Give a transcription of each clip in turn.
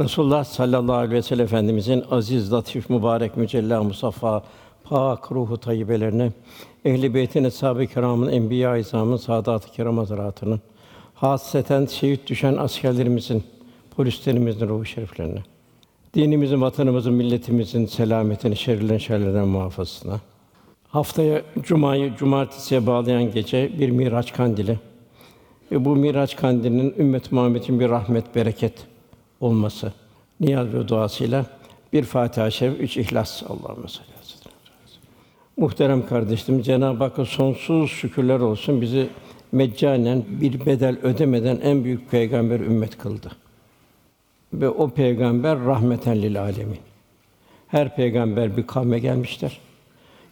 Resulullah sallallahu aleyhi ve sellem Efendimizin aziz, latif, mübarek, mücella, musaffa, pak ruhu tayyibelerine, ehli beytin, eshab-ı kiramın, enbiya-i izamın, saadat-ı kiram hazretlerinin, hasreten şehit düşen askerlerimizin, polislerimizin ruhu şeriflerine, dinimizin, vatanımızın, milletimizin selametini, şerrinden şerlerden muhafazasına, haftaya cumayı cumartesiye bağlayan gece bir Miraç kandili. Ve bu Miraç kandilinin ümmet Muhammed'in bir rahmet, bereket olması niyaz ve duasıyla bir Fatiha-i Şerif, üç İhlas. Sellem. Muhterem kardeşlerim, Cenab-ı Hakk'a sonsuz şükürler olsun. Bizi meccanen bir bedel ödemeden en büyük peygamber ümmet kıldı. Ve o peygamber rahmeten lil alemin. Her peygamber bir kavme gelmiştir.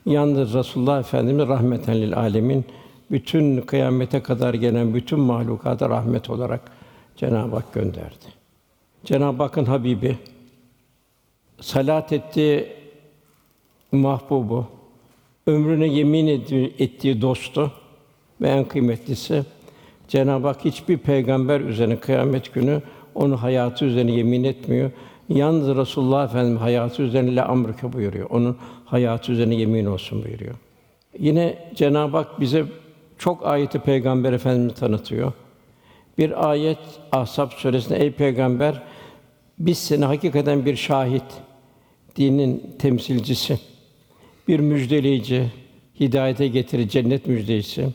Yalnız Resulullah Efendimiz rahmeten lil alemin bütün kıyamete kadar gelen bütün mahlukata rahmet olarak Cenab-ı Hak gönderdi. Cenab-ı Hakk'ın Habibi salat ettiği mahbubu, ömrüne yemin ettiği dostu ve en kıymetlisi Cenab-ı Hak hiçbir peygamber üzerine kıyamet günü onun hayatı üzerine yemin etmiyor. Yalnız Resulullah Efendimiz hayatı üzerine la amrike buyuruyor. Onun hayatı üzerine yemin olsun buyuruyor. Yine Cenab-ı Hak bize çok ayeti peygamber efendimizi tanıtıyor. Bir ayet Ahzab suresinde ey peygamber biz seni hakikaten bir şahit, dinin temsilcisi, bir müjdeleyici, hidayete getirici cennet müjdecisi,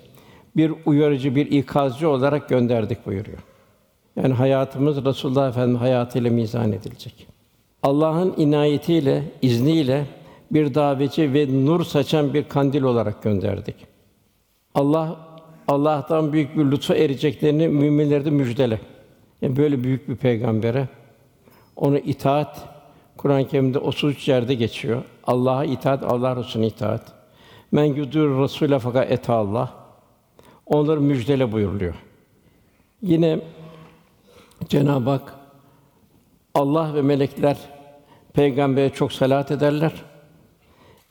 bir uyarıcı, bir ikazcı olarak gönderdik buyuruyor. Yani hayatımız Resulullah Efendimiz hayatıyla mizan edilecek. Allah'ın inayetiyle, izniyle bir davetçi ve nur saçan bir kandil olarak gönderdik. Allah Allah'tan büyük bir lütfa ereceklerini müminlere de müjdele. Yani böyle büyük bir peygambere onu itaat Kur'an-ı Kerim'de 33 yerde geçiyor. Allah'a itaat, Allah Resulüne itaat. Men yudur Rasûle fakat et Allah. Onları müjdele buyuruluyor. Yine Cenab-ı Hak Allah ve melekler peygambere çok salat ederler.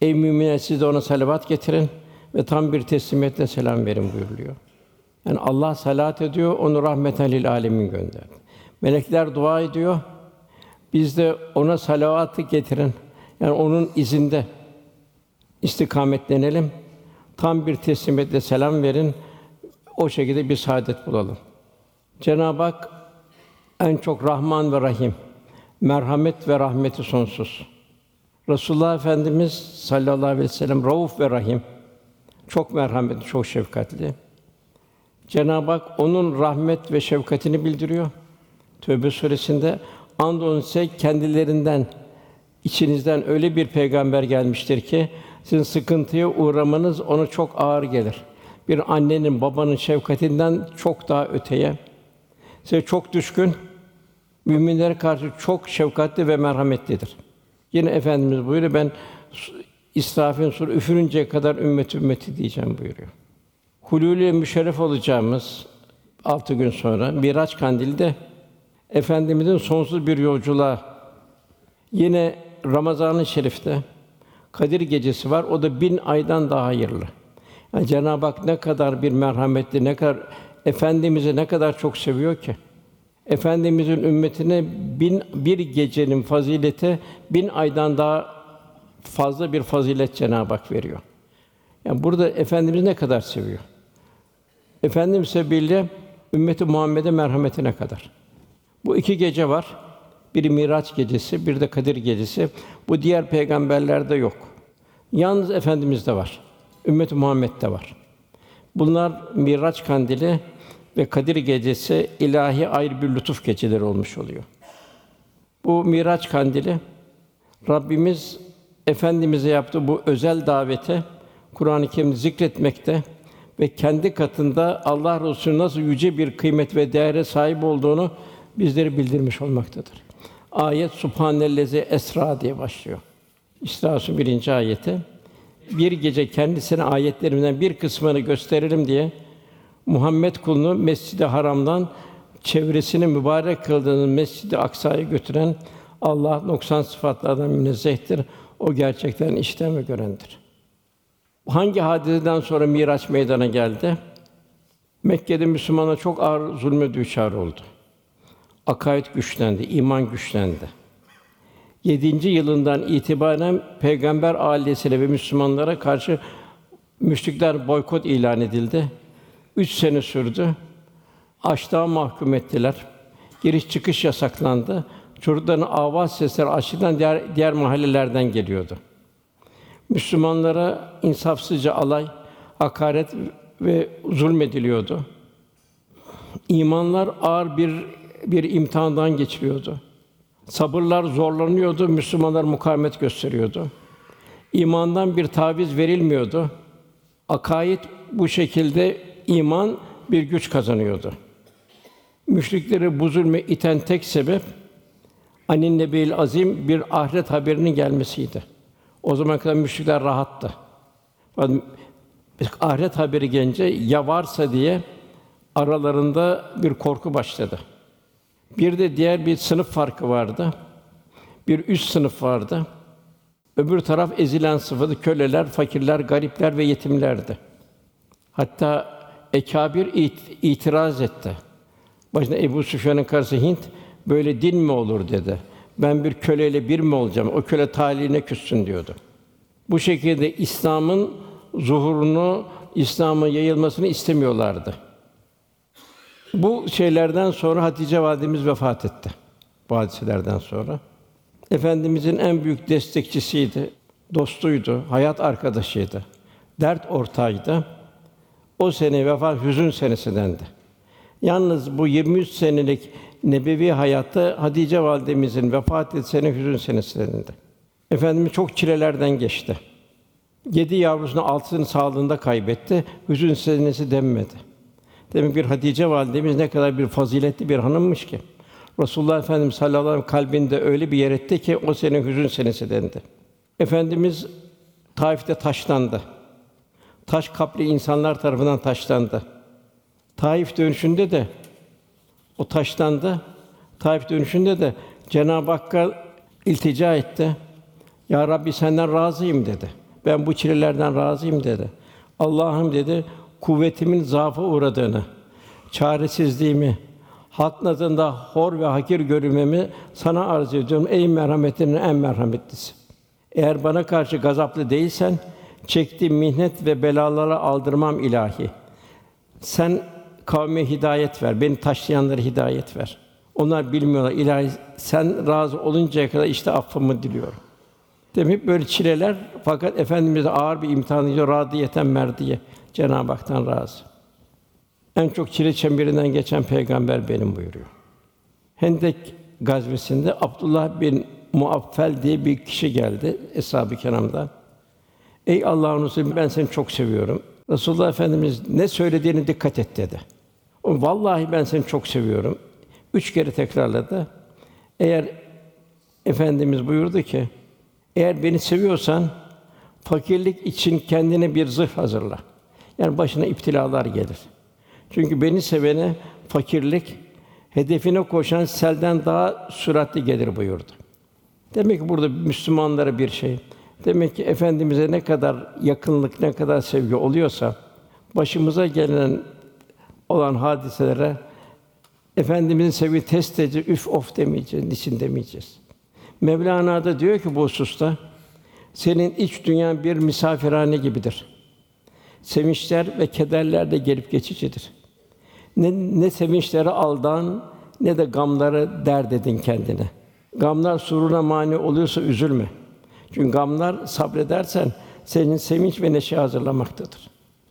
Ey müminler siz de ona salavat getirin ve tam bir teslimiyetle selam verin buyuruluyor. Yani Allah salat ediyor, onu rahmeten lil alemin gönderdi. Melekler dua ediyor. Biz de ona salavatı getirin. Yani onun izinde istikametlenelim. Tam bir teslimiyetle selam verin. O şekilde bir saadet bulalım. Cenab-ı Hak en çok Rahman ve Rahim, merhamet ve rahmeti sonsuz. Resulullah Efendimiz sallallahu aleyhi ve sellem Rauf ve Rahim. Çok merhametli, çok şefkatli. Cenab-ı Hak onun rahmet ve şefkatini bildiriyor. Tövbe suresinde andolsun size kendilerinden içinizden öyle bir peygamber gelmiştir ki sizin sıkıntıya uğramanız ona çok ağır gelir. Bir annenin, babanın şefkatinden çok daha öteye. Size çok düşkün, müminlere karşı çok şefkatli ve merhametlidir. Yine efendimiz buyuruyor ben İsrafil'in sur üfürünceye kadar ümmet ümmeti diyeceğim buyuruyor. Hulûlü müşerref olacağımız altı gün sonra Miraç kandilde Efendimizin sonsuz bir yolculuğa yine Ramazan-ı Şerif'te Kadir gecesi var. O da bin aydan daha hayırlı. Yani Cenab-ı Hak ne kadar bir merhametli, ne kadar efendimizi ne kadar çok seviyor ki. Efendimizin ümmetine bin bir gecenin fazileti bin aydan daha fazla bir fazilet Cenab-ı Hak veriyor. Yani burada efendimiz ne kadar seviyor? Efendimiz sebebiyle ümmeti Muhammed'e merhametine kadar. Bu iki gece var. Biri Miraç gecesi, bir de Kadir gecesi. Bu diğer peygamberlerde yok. Yalnız efendimizde var. Ümmet Muhammed'de var. Bunlar Miraç kandili ve Kadir gecesi ilahi ayrı bir lütuf geceleri olmuş oluyor. Bu Miraç kandili Rabbimiz efendimize yaptığı bu özel davete Kur'an-ı Kerim'de zikretmekte ve kendi katında Allah Resulü nasıl yüce bir kıymet ve değere sahip olduğunu bizleri bildirmiş olmaktadır. Ayet Subhanellezi esra diye başlıyor. İsra birinci ayeti. Bir gece kendisine ayetlerimden bir kısmını gösterelim diye Muhammed kulunu Mescid-i Haram'dan çevresini mübarek kıldığınız Mescid-i Aksa'ya götüren Allah noksan sıfatlardan münezzehtir. O gerçekten işten ve görendir. Hangi hadiseden sonra Miraç meydana geldi? Mekke'de Müslümana çok ağır zulme düçar oldu. Akaid güçlendi, iman güçlendi. Yedinci yılından itibaren Peygamber ailesine ve Müslümanlara karşı müşrikler boykot ilan edildi. Üç sene sürdü. Açlığa mahkum ettiler. Giriş çıkış yasaklandı. Çocukların avaz sesleri açlıktan diğer, diğer mahallelerden geliyordu. Müslümanlara insafsızca alay, hakaret ve zulmediliyordu. İmanlar ağır bir bir imtihandan geçiriyordu. Sabırlar zorlanıyordu, Müslümanlar mukavemet gösteriyordu. İmandan bir taviz verilmiyordu. Akaid bu şekilde iman bir güç kazanıyordu. Müşrikleri bu zulme iten tek sebep Anin Nebi'l Azim bir ahiret haberinin gelmesiydi. O zaman kadar müşrikler rahattı. Yani ahiret haberi gelince ya varsa diye aralarında bir korku başladı. Bir de diğer bir sınıf farkı vardı. Bir üst sınıf vardı. Öbür taraf ezilen sınıfı köleler, fakirler, garipler ve yetimlerdi. Hatta ekabir it- itiraz etti. Başında Ebu Süfyan'ın karısı Hint böyle din mi olur dedi. Ben bir köleyle bir mi olacağım? O köle talihine küssün diyordu. Bu şekilde İslam'ın zuhurunu, İslam'ın yayılmasını istemiyorlardı. Bu şeylerden sonra Hatice validemiz vefat etti. Bu hadiselerden sonra. Efendimizin en büyük destekçisiydi, dostuydu, hayat arkadaşıydı, dert ortağıydı. O sene vefat hüzün senesi dendi. Yalnız bu 23 senelik nebevi hayatta Hatice validemizin vefat ettiği sene hüzün senesi dendi. Efendimiz çok çilelerden geçti. Yedi yavrusunu altısını sağlığında kaybetti. Hüzün senesi denmedi. Demek bir Hatice validemiz ne kadar bir faziletli bir hanımmış ki. Resulullah Efendimiz sallallahu aleyhi ve sellem kalbinde öyle bir yer etti ki o sene hüzün senesi dendi. Efendimiz Taif'te taşlandı. Taş kaplı insanlar tarafından taşlandı. Taif dönüşünde de o taşlandı. Taif dönüşünde de Cenab-ı Hakk'a iltica etti. Ya Rabbi senden razıyım dedi. Ben bu çilelerden razıyım dedi. Allah'ım dedi, kuvvetimin zaafa uğradığını, çaresizliğimi, halk nazarında hor ve hakir görülmemi sana arz ediyorum. Ey merhametinin en merhametlisi. Eğer bana karşı gazaplı değilsen, çektiğim mihnet ve belalara aldırmam ilahi. Sen kavme hidayet ver, beni taşlayanlara hidayet ver. Onlar bilmiyorlar ilahi. Sen razı oluncaya kadar işte affımı diliyorum. Demek böyle çileler fakat efendimiz ağır bir imtihan ediyor. Radiyeten merdiye. Cenab-ı Hak'tan razı. En çok çile çemberinden geçen peygamber benim buyuruyor. Hendek gazvesinde Abdullah bin Muaffel diye bir kişi geldi eshab-ı kiramdan. Ey Allah'ın Resulü ben seni çok seviyorum. Resulullah Efendimiz ne söylediğini dikkat et dedi. O vallahi ben seni çok seviyorum. Üç kere tekrarladı. Eğer Efendimiz buyurdu ki eğer beni seviyorsan fakirlik için kendine bir zırh hazırla. Yani başına iptilalar gelir. Çünkü beni sevene fakirlik hedefine koşan selden daha süratli gelir buyurdu. Demek ki burada Müslümanlara bir şey. Demek ki efendimize ne kadar yakınlık, ne kadar sevgi oluyorsa başımıza gelen olan hadiselere efendimizin sevgi test edeceğiz, üf of demeyeceğiz, niçin demeyeceğiz. Mevlana da diyor ki bu hususta senin iç dünyan bir misafirhane gibidir. Sevinçler ve kederler de gelip geçicidir. Ne, ne sevinçlere aldan ne de gamları dert edin kendine. Gamlar suruna mani oluyorsa üzülme. Çünkü gamlar sabredersen senin sevinç ve neşe hazırlamaktadır.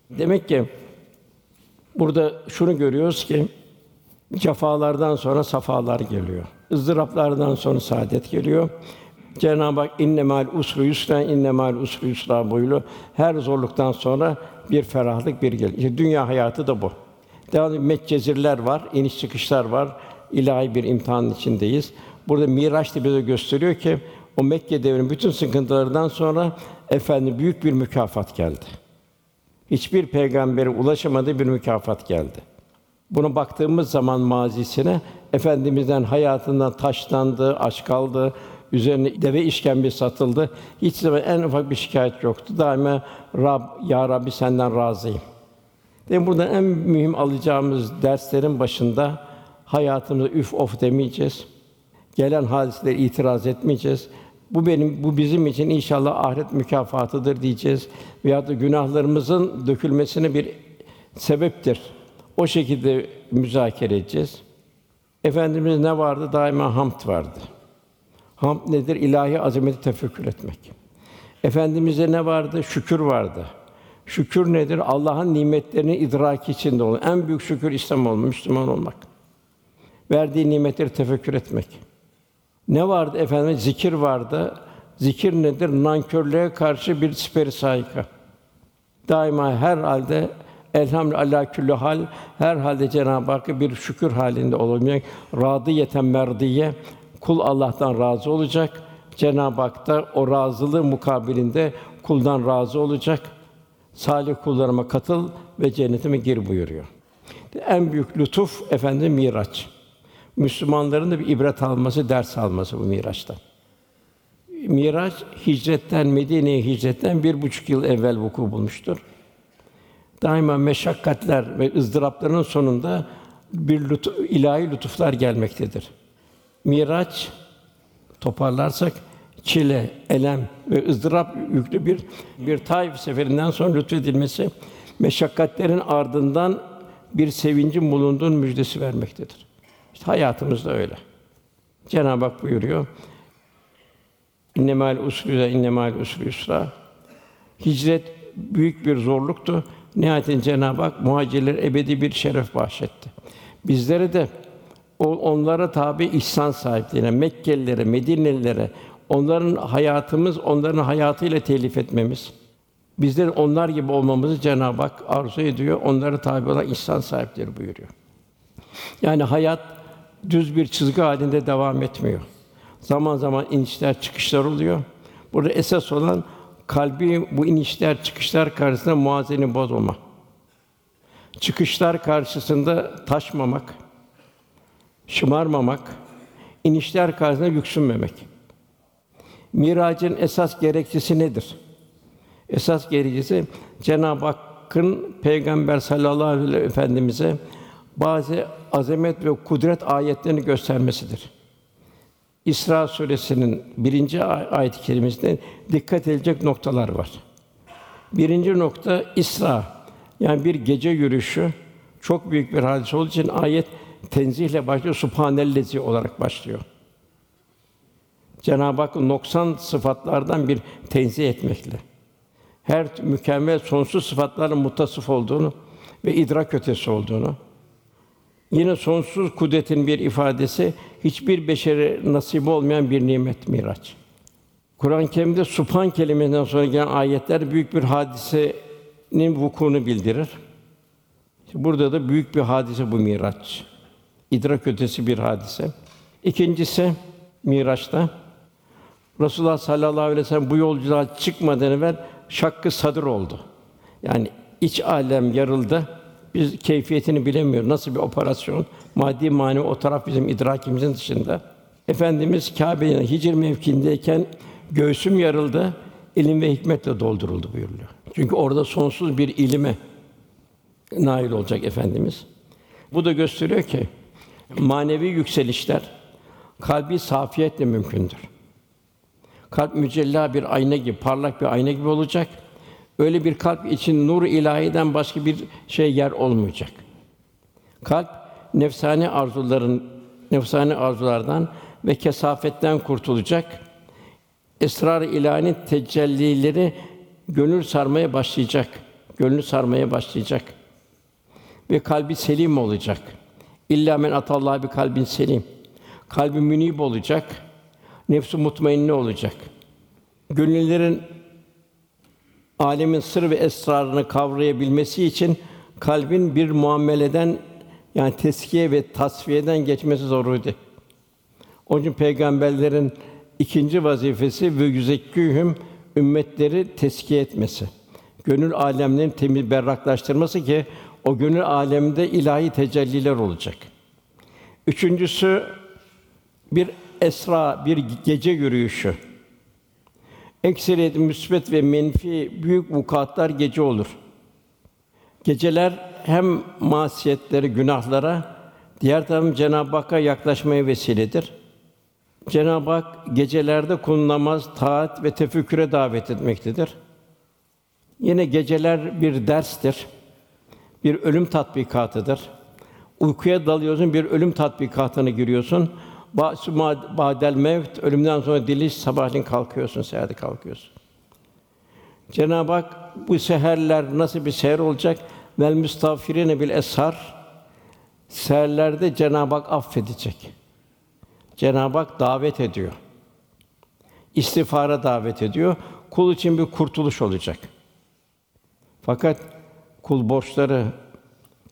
Demek ki burada şunu görüyoruz ki cefalardan sonra safalar geliyor. ızdıraplardan sonra saadet geliyor. Cenab-ı Hak innemal usru yusra innemal usru yusra buyuruyor. Her zorluktan sonra bir ferahlık bir gelir. İşte dünya hayatı da bu. Devamlı metcezirler var, iniş çıkışlar var. İlahi bir imtihanın içindeyiz. Burada Miraç da bize gösteriyor ki o Mekke devrinin bütün sıkıntılarından sonra efendim büyük bir mükafat geldi. Hiçbir peygambere ulaşamadığı bir mükafat geldi. Buna baktığımız zaman mazisine efendimizden hayatından taşlandı, aç kaldı, üzerine deve işkembesi satıldı. Hiç zaman en ufak bir şikayet yoktu. Daima Rab, ya Rabbi senden razıyım. Demek burada en mühim alacağımız derslerin başında hayatımıza üf of demeyeceğiz. Gelen hadiselere itiraz etmeyeceğiz. Bu benim, bu bizim için inşallah ahiret mükafatıdır diyeceğiz. Veyahut da günahlarımızın dökülmesine bir sebeptir. O şekilde müzakere edeceğiz. Efendimiz ne vardı? Daima hamd vardı. Hamd nedir? İlahi azameti tefekkür etmek. Efendimize ne vardı? Şükür vardı. Şükür nedir? Allah'ın nimetlerini idraki içinde olmak. En büyük şükür İslam olmak, Müslüman olmak. Verdiği nimetleri tefekkür etmek. Ne vardı efendim? Zikir vardı. Zikir nedir? Nankörlüğe karşı bir siperi saika. Daima her halde elhamdülillah ala küllü hal her halde Cenab-ı Hakk'a bir şükür halinde olacak. Radiyeten merdiye kul Allah'tan razı olacak. Cenab-ı Hak da o razılığı mukabilinde kuldan razı olacak. Salih kullarıma katıl ve cennetime gir buyuruyor. En büyük lütuf efendim Miraç. Müslümanların da bir ibret alması, ders alması bu Miraç'tan. Miraç hicretten Medine'ye hicretten bir buçuk yıl evvel vuku bulmuştur. Daima meşakkatler ve ızdırapların sonunda bir lütuf, ilahi lütuflar gelmektedir. Miraç toparlarsak çile, elem ve ızdırap yüklü bir bir Taif seferinden sonra lütfedilmesi meşakkatlerin ardından bir sevincin bulunduğun müjdesi vermektedir. İşte hayatımız da öyle. Cenab-ı Hak buyuruyor. İnnemal usri innemal usri yusra. Hicret büyük bir zorluktu. Nihayetinde Cenab-ı Hak muhacirlere ebedi bir şeref bahşetti. Bizlere de o onlara tabi ihsan sahipliğine, Mekkelilere, Medinelilere onların hayatımız onların hayatıyla telif etmemiz. Bizlerin onlar gibi olmamızı Cenab-ı Hak arzu ediyor. Onlara tabi olan ihsan sahipleri buyuruyor. Yani hayat düz bir çizgi halinde devam etmiyor. Zaman zaman inişler, çıkışlar oluyor. Burada esas olan kalbi bu inişler, çıkışlar karşısında muazeni bozmama. Çıkışlar karşısında taşmamak, şımarmamak, inişler karşısında yüksünmemek. Miracın esas gerekçesi nedir? Esas gerekçesi Cenab-ı Hakk'ın Peygamber sallallahu aleyhi ve sellem efendimize bazı azamet ve kudret ayetlerini göstermesidir. İsra suresinin birinci ayet-i kerimesinde dikkat edilecek noktalar var. Birinci nokta İsra, yani bir gece yürüyüşü çok büyük bir hadise olduğu için ayet tenzihle başlıyor, Subhanellezi olarak başlıyor. Cenab-ı Hak noksan sıfatlardan bir tenzih etmekle. Her mükemmel sonsuz sıfatlarla muttasıf olduğunu ve idrak ötesi olduğunu, Yine sonsuz kudretin bir ifadesi, hiçbir beşere nasip olmayan bir nimet Miraç. Kur'an-ı Kerim'de Subhan kelimesinden sonra gelen ayetler büyük bir hadisenin vukuunu bildirir. Burada da büyük bir hadise bu Miraç. İdrak ötesi bir hadise. İkincisi Miraç'ta Resulullah sallallahu aleyhi ve sellem bu yolculuğa çıkmadan evvel şakkı sadır oldu. Yani iç alem yarıldı. Biz keyfiyetini bilemiyoruz. Nasıl bir operasyon? Maddi manevi o taraf bizim idrakimizin dışında. Efendimiz Kâbe'nin hicr mevkiindeyken göğsüm yarıldı, ilim ve hikmetle dolduruldu buyuruyor. Çünkü orada sonsuz bir ilime nail olacak efendimiz. Bu da gösteriyor ki manevi yükselişler kalbi safiyetle mümkündür. Kalp mücella bir ayna gibi, parlak bir ayna gibi olacak. Öyle bir kalp için nur ilahiden başka bir şey yer olmayacak. Kalp nefsani arzuların nefsani arzulardan ve kesafetten kurtulacak. Esrar-ı ilahinin tecellileri gönül sarmaya başlayacak. Gönlü sarmaya başlayacak. Ve kalbi selim olacak. İlla men atallah bir kalbin selim. Kalbi münib olacak. Nefsi mutmainne olacak. Gönüllerin alemin sır ve esrarını kavrayabilmesi için kalbin bir muameleden yani teskiye ve tasfiyeden geçmesi zoruydu. Onun için peygamberlerin ikinci vazifesi ve yüzekkühüm ümmetleri teskiye etmesi. Gönül alemlerini temiz berraklaştırması ki o gönül aleminde ilahi tecelliler olacak. Üçüncüsü bir esra, bir gece yürüyüşü. Ekseriyet müsbet ve menfi büyük vukuatlar gece olur. Geceler hem masiyetlere, günahlara Diğer tarafım Cenab-ı Hakk'a yaklaşmaya vesiledir. Cenab-ı Hak gecelerde kul namaz, taat ve tefekküre davet etmektedir. Yine geceler bir derstir. Bir ölüm tatbikatıdır. Uykuya dalıyorsun, bir ölüm tatbikatına giriyorsun. Ba'del mevt, ölümden sonra diliş, sabahleyin kalkıyorsun, seherde kalkıyorsun. Cenab-ı Hak bu seherler nasıl bir seher olacak? Vel müstağfirine bil eshar. Seherlerde Cenab-ı Hak affedecek. Cenab-ı Hak davet ediyor. İstiğfara davet ediyor. Kul için bir kurtuluş olacak. Fakat kul borçları,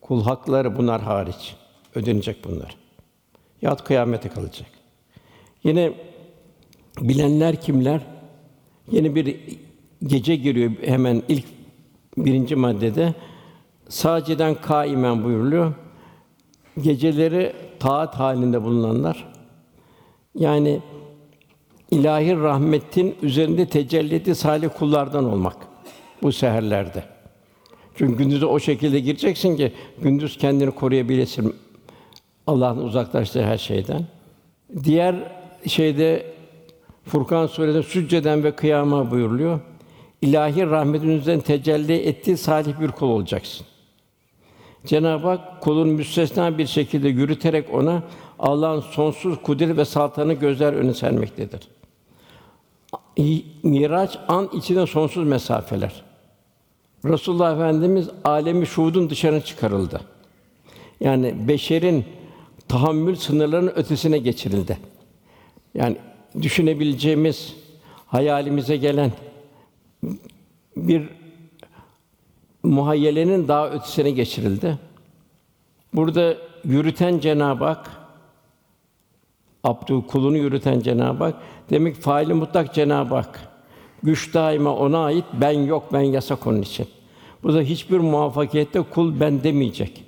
kul hakları bunlar hariç ödenecek bunlar. Yahut kıyamete kalacak. Yine bilenler kimler? Yeni bir gece giriyor hemen ilk birinci maddede. Saciden kaimen buyuruluyor. Geceleri taat halinde bulunanlar. Yani ilahi rahmetin üzerinde tecelli ettiği salih kullardan olmak bu seherlerde. Çünkü gündüze o şekilde gireceksin ki gündüz kendini koruyabilesin Allah'ın uzaklaştığı her şeyden. Diğer şeyde Furkan suresinde sücceden ve kıyama buyuruluyor. İlahi rahmetin üzerinden tecelli ettiği salih bir kul olacaksın. Cenab-ı Hak kulun müstesna bir şekilde yürüterek ona Allah'ın sonsuz kudret ve saltanı gözler önüne sermektedir. Miraç an içinde sonsuz mesafeler. Resulullah Efendimiz alemi şuhudun dışarı çıkarıldı. Yani beşerin tahammül sınırlarının ötesine geçirildi. Yani düşünebileceğimiz, hayalimize gelen bir muhayyelenin daha ötesine geçirildi. Burada yürüten Cenab-ı Hak, Abdü kulunu yürüten Cenab-ı Hak, demek faili mutlak Cenab-ı Hak. Güç daima ona ait, ben yok, ben yasak onun için. Burada hiçbir muvaffakiyette kul ben demeyecek.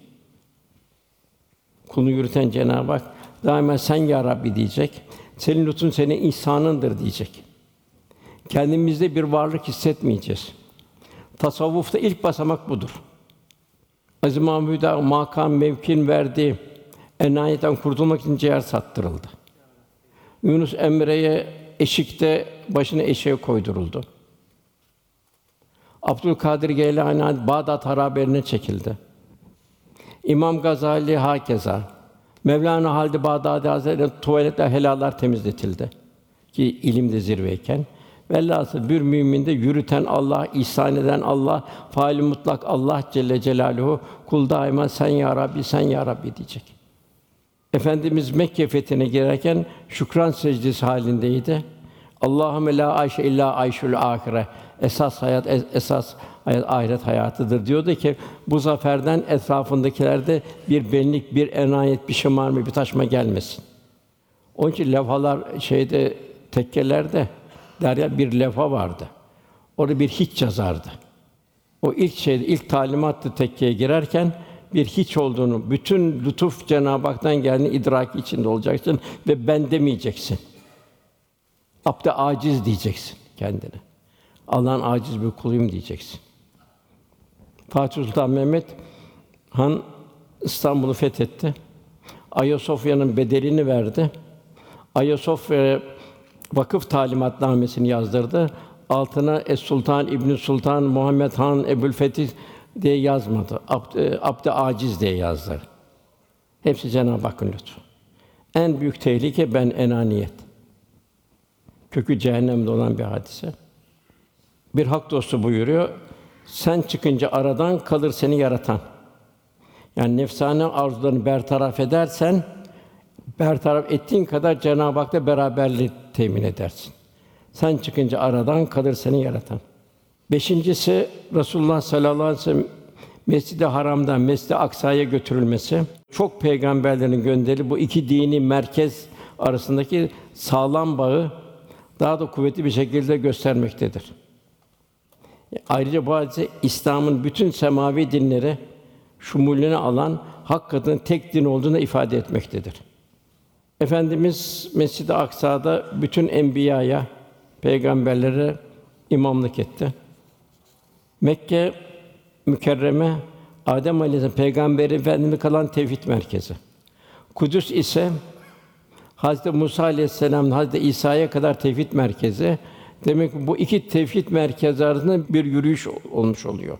Kulunu yürüten Cenab-ı Hak daima sen ya Rabbi diyecek. Senin lütfun senin ihsanındır diyecek. Kendimizde bir varlık hissetmeyeceğiz. Tasavvufta ilk basamak budur. Aziz Mahmud'a makam mevkin verdi. Enayetten kurtulmak için ciğer sattırıldı. Yunus Emre'ye eşikte başını eşeğe koyduruldu. Abdülkadir Geylani Bağdat harabelerine çekildi. İmam Gazali hakeza. Mevlana Halid Bağdadi Hazretleri tuvaletler helallar temizletildi ki ilimde zirveyken. Velhâsıl bir müminde yürüten Allah, ihsan eden Allah, faali mutlak Allah Celle Celaluhu kul daima sen ya Rabbi, sen ya Rabbi diyecek. Efendimiz Mekke fethine girerken şükran secdesi halindeydi. Allahümme la ayşe illa ayşul ahire. Esas hayat esas hayat ahiret hayatıdır diyordu ki bu zaferden etrafındakilerde bir benlik, bir enayet, bir şımarma, bir taşma gelmesin. Onun için levhalar şeyde tekkelerde derya bir levha vardı. Orada bir hiç yazardı. O ilk şeyde ilk talimattı tekkeye girerken bir hiç olduğunu, bütün lütuf Cenab-ı Hak'tan geldiğini idrak içinde olacaksın ve ben demeyeceksin. Abde aciz diyeceksin kendine. Allah'ın aciz bir kuluyum diyeceksin. Fatih Sultan Mehmet Han İstanbul'u fethetti. Ayasofya'nın bedelini verdi. Ayasofya vakıf talimatnamesini yazdırdı. Altına Es Sultan İbn Sultan Muhammed Han Ebu'l-Fetih diye yazmadı. Abd, abd aciz diye yazdı. Hepsi Cenab-ı Hakk'ın lütfu. En büyük tehlike ben enaniyet. Kökü cehennemde olan bir hadise. Bir hak dostu buyuruyor. Sen çıkınca aradan kalır seni yaratan. Yani nefsane arzularını bertaraf edersen bertaraf ettiğin kadar Cenab-ı Hak'la beraberlik temin edersin. Sen çıkınca aradan kalır seni yaratan. Beşincisi Resulullah sallallahu aleyhi ve sellem Mescid-i Haram'dan Mescid-i Aksa'ya götürülmesi. Çok peygamberlerin gönderi bu iki dini merkez arasındaki sağlam bağı daha da kuvvetli bir şekilde göstermektedir. Ayrıca bu hadise İslam'ın bütün semavi dinleri şumulüne alan hak katının tek din olduğunu ifade etmektedir. Efendimiz Mescid-i Aksa'da bütün enbiyaya, peygamberlere imamlık etti. Mekke mükerreme Adem Aleyhisselam peygamberi efendimiz kalan tevhid merkezi. Kudüs ise Hazreti Musa aleyhisselam Hazreti İsa'ya kadar tevhid merkezi. Demek ki bu iki tevhid merkezi arasında bir yürüyüş olmuş oluyor.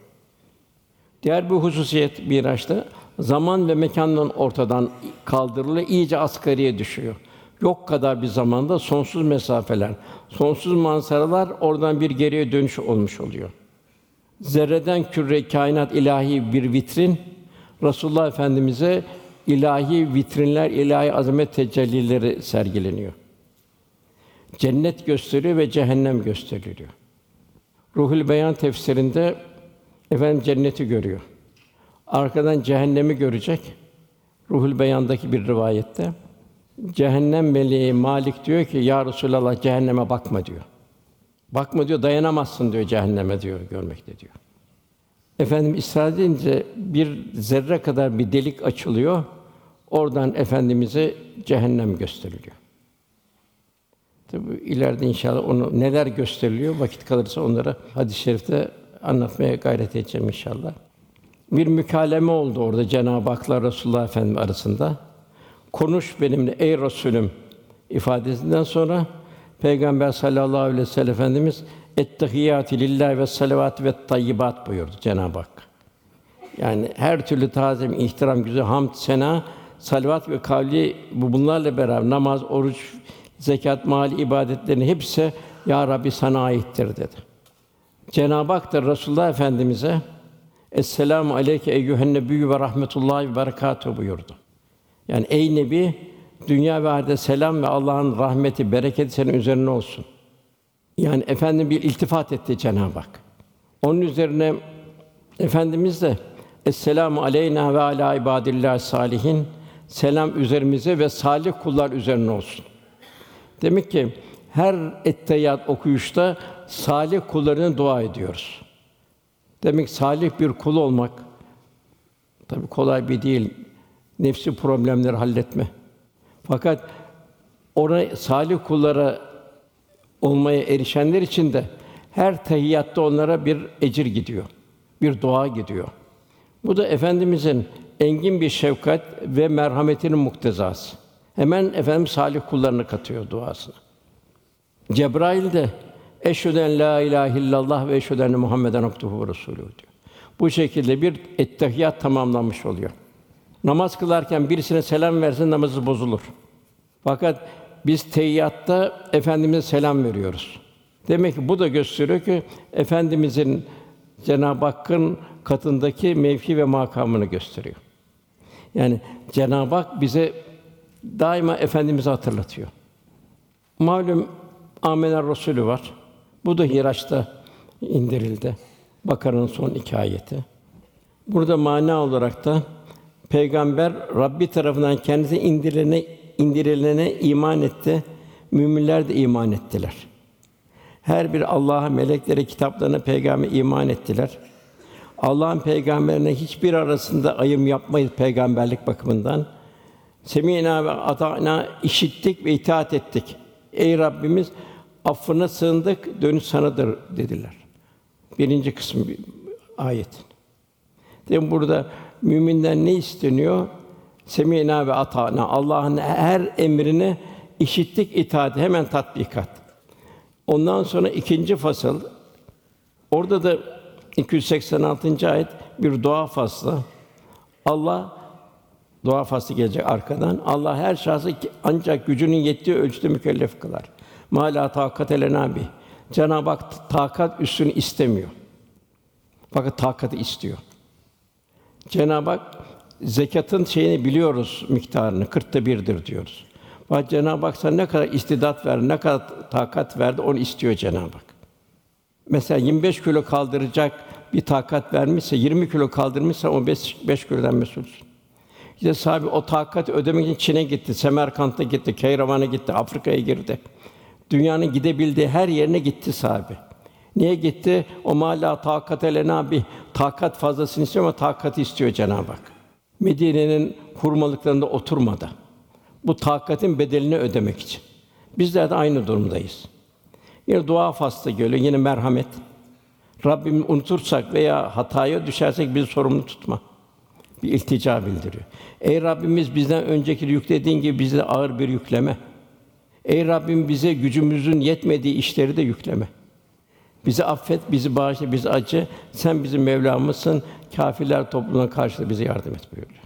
Diğer bir hususiyet Miraç'ta zaman ve mekandan ortadan kaldırılıyor, iyice asgariye düşüyor. Yok kadar bir zamanda sonsuz mesafeler, sonsuz manzaralar oradan bir geriye dönüş olmuş oluyor. Zerreden küre kainat ilahi bir vitrin, Resulullah Efendimize ilahi vitrinler, ilahi azamet tecellileri sergileniyor. Cennet gösteriyor ve cehennem gösteriliyor. Ruhul Beyan tefsirinde efendim cenneti görüyor. Arkadan cehennemi görecek. Ruhul Beyan'daki bir rivayette cehennem meleği Malik diyor ki ya Resulallah cehenneme bakma diyor. Bakma diyor dayanamazsın diyor cehenneme diyor görmekte diyor. Efendim İsra edince bir zerre kadar bir delik açılıyor. Oradan efendimize cehennem gösteriliyor. Tabi ileride inşallah onu neler gösteriliyor vakit kalırsa onlara hadis-i şerifte anlatmaya gayret edeceğim inşallah. Bir mükaleme oldu orada Cenab-ı Hak'la Resulullah Efendimiz arasında. Konuş benimle ey Resulüm ifadesinden sonra Peygamber sallallahu aleyhi ve sellem Efendimiz Ettehiyyatü lillahi ve salavat ve tayyibat buyurdu Cenab-ı Hak. Yani her türlü tazim, ihtiram, güzel hamd, sena, salavat ve kavli bu bunlarla beraber namaz, oruç, zekat, mali ibadetlerin hepsi ya Rabbi sana aittir dedi. Cenab-ı Hak da Resulullah Efendimize Esselamu aleyke eyyühen nebiyyü ve rahmetullahi ve berekatuhu buyurdu. Yani ey nebi dünya ve ahirette selam ve Allah'ın rahmeti, bereketi senin üzerine olsun. Yani efendim bir iltifat etti Cenab-ı Hak. Onun üzerine efendimiz de Esselamu aleyna ve ala ibadillah salihin. Selam üzerimize ve salih kullar üzerine olsun. Demek ki her ettehiyat okuyuşta salih kullarına dua ediyoruz. Demek salih bir kul olmak tabii kolay bir değil. Nefsi problemleri halletme. Fakat ona salih kullara olmaya erişenler için de her tehiyyatta onlara bir ecir gidiyor. Bir dua gidiyor. Bu da efendimizin engin bir şefkat ve merhametinin muktezası. Hemen efendim salih kullarını katıyor duasına. Cebrail de eşhedü la ilahe illallah ve eşhedü enne Muhammeden abduhu ve resulühü diyor. Bu şekilde bir ettehiyat tamamlanmış oluyor. Namaz kılarken birisine selam versin namazı bozulur. Fakat biz teyyatta efendimize selam veriyoruz. Demek ki bu da gösteriyor ki efendimizin Cenab-ı Hakk'ın katındaki mevki ve makamını gösteriyor. Yani Cenab-ı Hak bize daima efendimizi hatırlatıyor. Malum Amener Resulü var. Bu da Hiraç'ta indirildi. Bakara'nın son iki ayeti. Burada mana olarak da peygamber Rabbi tarafından kendisi indirilene indirilene iman etti. Müminler de iman ettiler. Her bir Allah'a, meleklere, kitaplarına, peygamber iman ettiler. Allah'ın peygamberine hiçbir arasında ayım yapmayız peygamberlik bakımından. Semînâ ve atâna işittik ve itaat ettik. Ey Rabbimiz affına sığındık, dönüş sanadır dediler. Birinci kısmı ayet. Demek burada müminden ne isteniyor? Semînâ ve atâna. Allah'ın her emrine işittik, itaat, hemen tatbikat. Ondan sonra ikinci fasıl orada da 286. ayet bir dua faslı. Allah dua faslı gelecek arkadan. Allah her şahsı ancak gücünün yettiği ölçüde mükellef kılar. Mala takat elena bi. Cenab-ı Hak takat üstünü istemiyor. Fakat takatı istiyor. Cenab-ı Hak zekatın şeyini biliyoruz miktarını kırkta birdir diyoruz. Fakat Cenab-ı Hak sana ne kadar istidat ver, ne kadar takat verdi onu istiyor Cenab-ı Hak. Mesela 25 kilo kaldıracak bir takat vermişse, 20 kilo kaldırmışsa o 5, 5 kilodan mesulsün. İşte sahibi o takat ödemek için Çin'e gitti, Semerkant'a gitti, Keyravan'a gitti, Afrika'ya girdi. Dünyanın gidebildiği her yerine gitti sahibi. Niye gitti? O mala takat elena bir takat fazlasını istiyor ama takati istiyor Cenab-ı Hak. Medine'nin hurmalıklarında oturmadı. Bu takatin bedelini ödemek için. Bizler de aynı durumdayız. Yine dua faslı geliyor, yine merhamet. Rabbim unutursak veya hataya düşersek bizi sorumlu tutma. Bir iltica bildiriyor. Ey Rabbimiz bizden önceki yüklediğin gibi bize ağır bir yükleme. Ey Rabbim bize gücümüzün yetmediği işleri de yükleme. Bizi affet, bizi bağışla, bizi acı. Sen bizim Mevlamızsın. Kâfirler topluluğuna karşı da bize yardım et buyuruyor.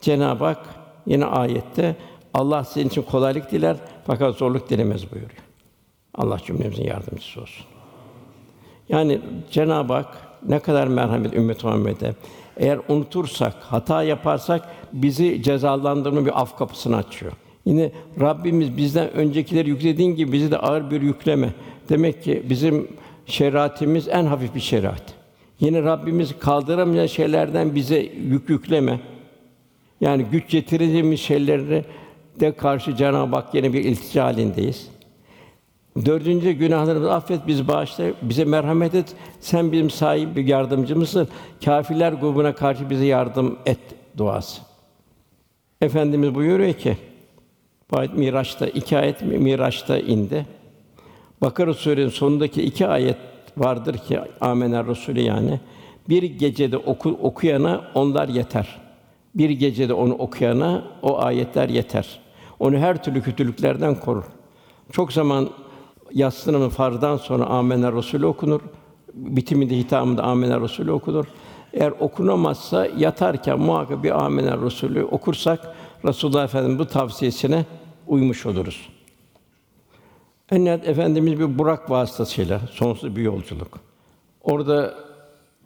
Cenab-ı Hak yine ayette Allah sizin için kolaylık diler fakat zorluk dilemez buyuruyor. Allah cümlemizin yardımcısı olsun. Yani Cenab-ı Hak ne kadar merhamet ümmet Muhammed'e. Eğer unutursak, hata yaparsak bizi cezalandırma bir af kapısını açıyor. Yine Rabbimiz bizden öncekileri yüklediğin gibi bizi de ağır bir yükleme. Demek ki bizim şeriatimiz en hafif bir şeriat. Yine Rabbimiz kaldıramayacağı şeylerden bize yük yükleme. Yani güç getireceğimiz şeylere de karşı Cenab-ı Hak yine bir iltica halindeyiz. Dördüncü günahlarımızı affet, bizi bağışla, bize merhamet et. Sen bizim sahip bir yardımcımızsın. Kâfirler grubuna karşı bize yardım et duası. Efendimiz buyuruyor ki, bu ayet Miraç'ta, iki ayet Miraç'ta indi. Bakara Sûresinin sonundaki iki ayet vardır ki Amener Resulü yani bir gecede oku, okuyana onlar yeter. Bir gecede onu okuyana o ayetler yeter. Onu her türlü kötülüklerden korur. Çok zaman yatsı namazı farzdan sonra Amener Resulü okunur. Bitiminde hitamında Amener Resulü okunur. Eğer okunamazsa yatarken muhakkak bir Amener Resulü okursak Resulullah Efendimiz bu tavsiyesine uymuş oluruz. En Efendimiz bir Burak vasıtasıyla sonsuz bir yolculuk. Orada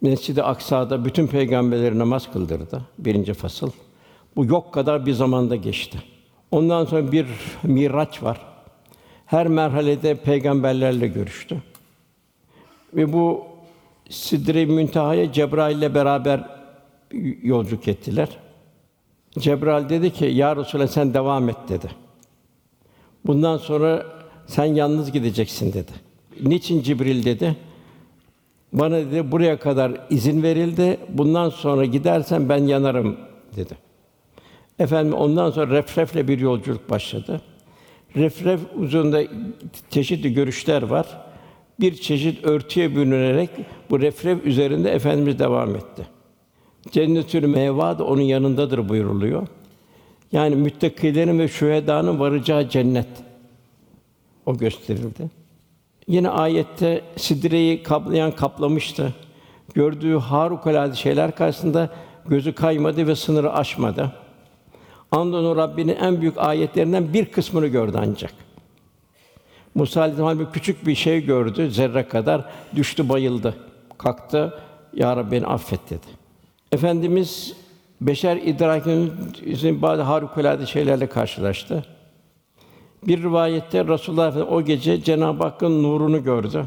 Mescid-i Aksa'da bütün peygamberleri namaz kıldırdı. Birinci fasıl. Bu yok kadar bir zamanda geçti. Ondan sonra bir miraç var. Her merhalede peygamberlerle görüştü. Ve bu Sidre-i Münteha'ya Cebrail ile beraber yolculuk ettiler. Cebrail dedi ki: "Ya Resulallah sen devam et." dedi. Bundan sonra sen yalnız gideceksin dedi. Niçin Cibril dedi? Bana dedi buraya kadar izin verildi. Bundan sonra gidersen ben yanarım dedi. Efendim ondan sonra refrefle bir yolculuk başladı. Refref uzunda çeşitli görüşler var. Bir çeşit örtüye bürünerek bu refref üzerinde efendimiz devam etti. Cennetül meva da onun yanındadır buyuruluyor. Yani müttakilerin ve şühedanın varacağı cennet o gösterildi. Yine ayette sidreyi kaplayan kaplamıştı. Gördüğü harikulade şeyler karşısında gözü kaymadı ve sınırı aşmadı. Andolsun Rabbinin en büyük ayetlerinden bir kısmını gördü ancak. Musa Aleyhisselam bir küçük bir şey gördü, zerre kadar düştü, bayıldı. Kalktı, Ya Rabbi beni affet dedi. Efendimiz beşer idrakinin bazı harikulade şeylerle karşılaştı. Bir rivayette Resulullah o gece Cenab-ı Hakk'ın nurunu gördü.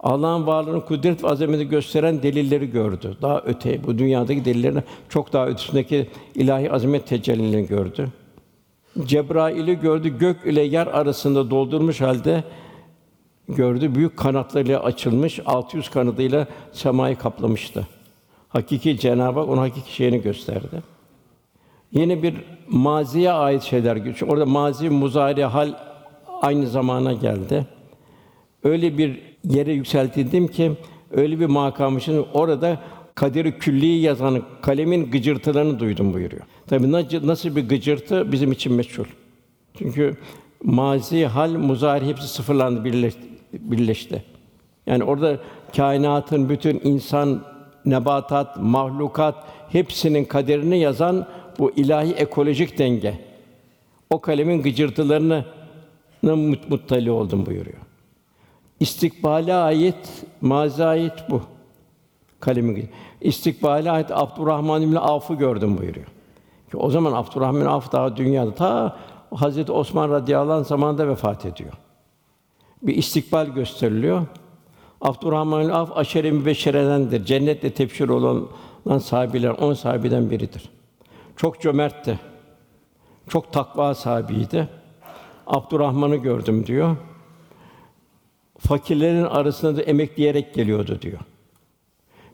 Allah'ın varlığını, kudret ve azametini gösteren delilleri gördü. Daha öte, bu dünyadaki delillerin çok daha ötesindeki ilahi azamet tecellilerini gördü. Cebrail'i gördü, gök ile yer arasında doldurmuş halde gördü. Büyük kanatlarıyla açılmış, 600 kanadıyla semayı kaplamıştı. Hakiki Cenab-ı Hak onun hakiki şeyini gösterdi. Yeni bir maziye ait şeyler çünkü orada mazi muzari hal aynı zamana geldi. Öyle bir yere yükseltildim ki öyle bir makammışım orada kaderi külliyi yazan kalemin gıcırtılarını duydum buyuruyor. Tabii nasıl bir gıcırtı bizim için meçhul. Çünkü mazi, hal, muzari hepsi sıfırlandı, birleşti. birleşti. Yani orada kainatın bütün insan, nebatat, mahlukat hepsinin kaderini yazan bu ilahi ekolojik denge. O kalemin gıcırtılarını mut muttali oldum buyuruyor. İstikbale ait, mazi ait bu. Kalemin İstikbale ait Abdurrahman İbn Avf'ı gördüm buyuruyor. Ki o zaman Abdurrahman İbn Avf daha dünyada ta Hazreti Osman radıyallahu anh zamanında vefat ediyor. Bir istikbal gösteriliyor. Abdurrahman İbn Avf aşere-i mübeşşeredendir. Cennetle tebşir olan sahibiler, on sahibiden biridir. Çok cömertti. Çok takva sahibiydi. Abdurrahman'ı gördüm diyor. Fakirlerin arasında da emekleyerek geliyordu diyor.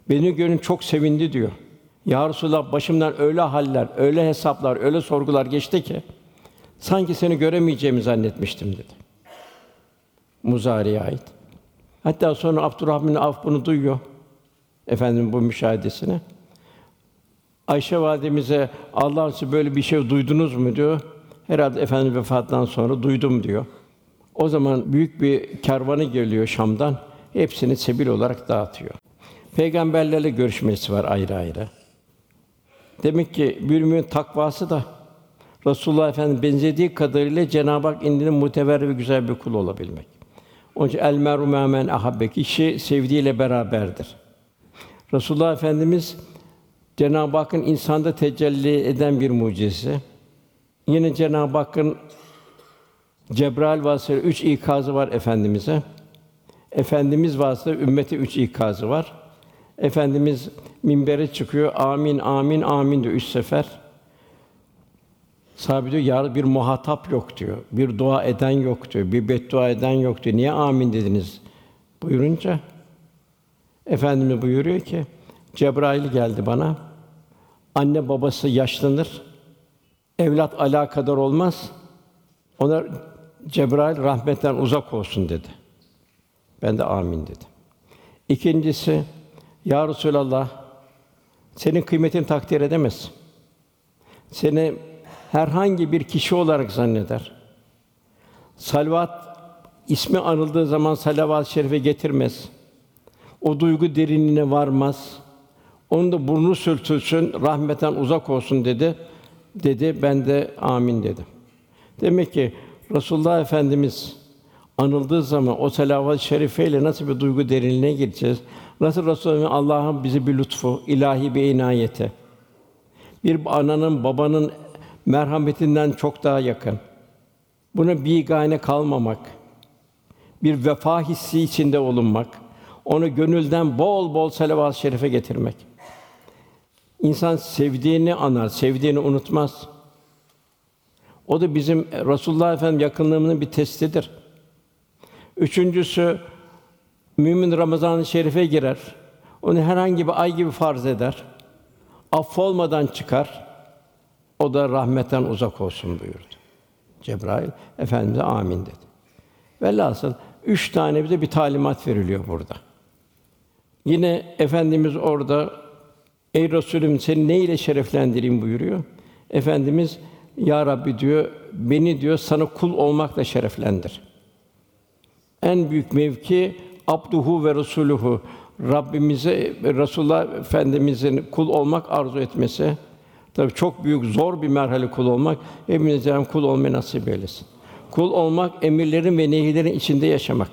Beni görün çok sevindi diyor. Ya Resulallah başımdan öyle haller, öyle hesaplar, öyle sorgular geçti ki sanki seni göremeyeceğimi zannetmiştim dedi. Muzari'ye ait. Hatta sonra Abdurrahman Avf bunu duyuyor. Efendim bu müşahedesini. Ayşe validemize Allah size böyle bir şey duydunuz mu diyor. Herhalde Efendimiz vefatından sonra duydum diyor. O zaman büyük bir kervanı geliyor Şam'dan. Hepsini sebil olarak dağıtıyor. Peygamberlerle görüşmesi var ayrı ayrı. Demek ki bir mümin takvası da Resulullah Efendimiz benzediği kadarıyla Cenab-ı Hak indinin muteber ve güzel bir kul olabilmek. Onun için el meru men ahabbe kişi sevdiğiyle beraberdir. Resulullah Efendimiz Cenab-ı Hakk'ın insanda tecelli eden bir mucizesi. Yine Cenab-ı Hakk'ın Cebrail vasıtasıyla üç ikazı var efendimize. Efendimiz vasıtasıyla ümmete üç ikazı var. Efendimiz minbere çıkıyor. Amin, amin, amin diyor üç sefer. Sahabe diyor, ya bir muhatap yok diyor. Bir dua eden yok diyor. Bir beddua eden yok diyor. Niye amin dediniz? Buyurunca Efendimiz buyuruyor ki Cebrail geldi bana. Anne babası yaşlanır. Evlat alakadar olmaz. Ona Cebrail rahmetten uzak olsun dedi. Ben de amin dedim. İkincisi, ya Resulallah, senin kıymetini takdir edemez. Seni herhangi bir kişi olarak zanneder. Salvat ismi anıldığı zaman salavat-ı şerife getirmez. O duygu derinliğine varmaz. Onu da burnu sürtülsün, rahmetten uzak olsun dedi. Dedi, ben de amin dedim. Demek ki Resulullah Efendimiz anıldığı zaman o salavat-ı şerifeyle nasıl bir duygu derinliğine gireceğiz? Nasıl Resulullah Allah'ın bize bir lütfu, ilahi bir inayeti. Bir ananın, babanın merhametinden çok daha yakın. Buna bigane kalmamak, bir vefa hissi içinde olunmak, onu gönülden bol bol salavat-ı şerife getirmek. İnsan sevdiğini anar, sevdiğini unutmaz. O da bizim Resulullah Efendimiz yakınlığımızın bir testidir. Üçüncüsü mümin Ramazan-ı Şerif'e girer. Onu herhangi bir ay gibi farz eder. Affolmadan çıkar. O da rahmetten uzak olsun buyurdu. Cebrail Efendimize amin dedi. Velhasıl üç tane bize bir talimat veriliyor burada. Yine Efendimiz orada Ey Resulüm seni ne ile şereflendireyim buyuruyor. Efendimiz ya Rabbi diyor beni diyor sana kul olmakla şereflendir. En büyük mevki abduhu ve resuluhu Rabbimize Resulullah Efendimizin kul olmak arzu etmesi. Tabii çok büyük zor bir merhale kul olmak. Hepimize kul olmayı nasip eylesin. Kul olmak emirlerin ve nehirlerin içinde yaşamak.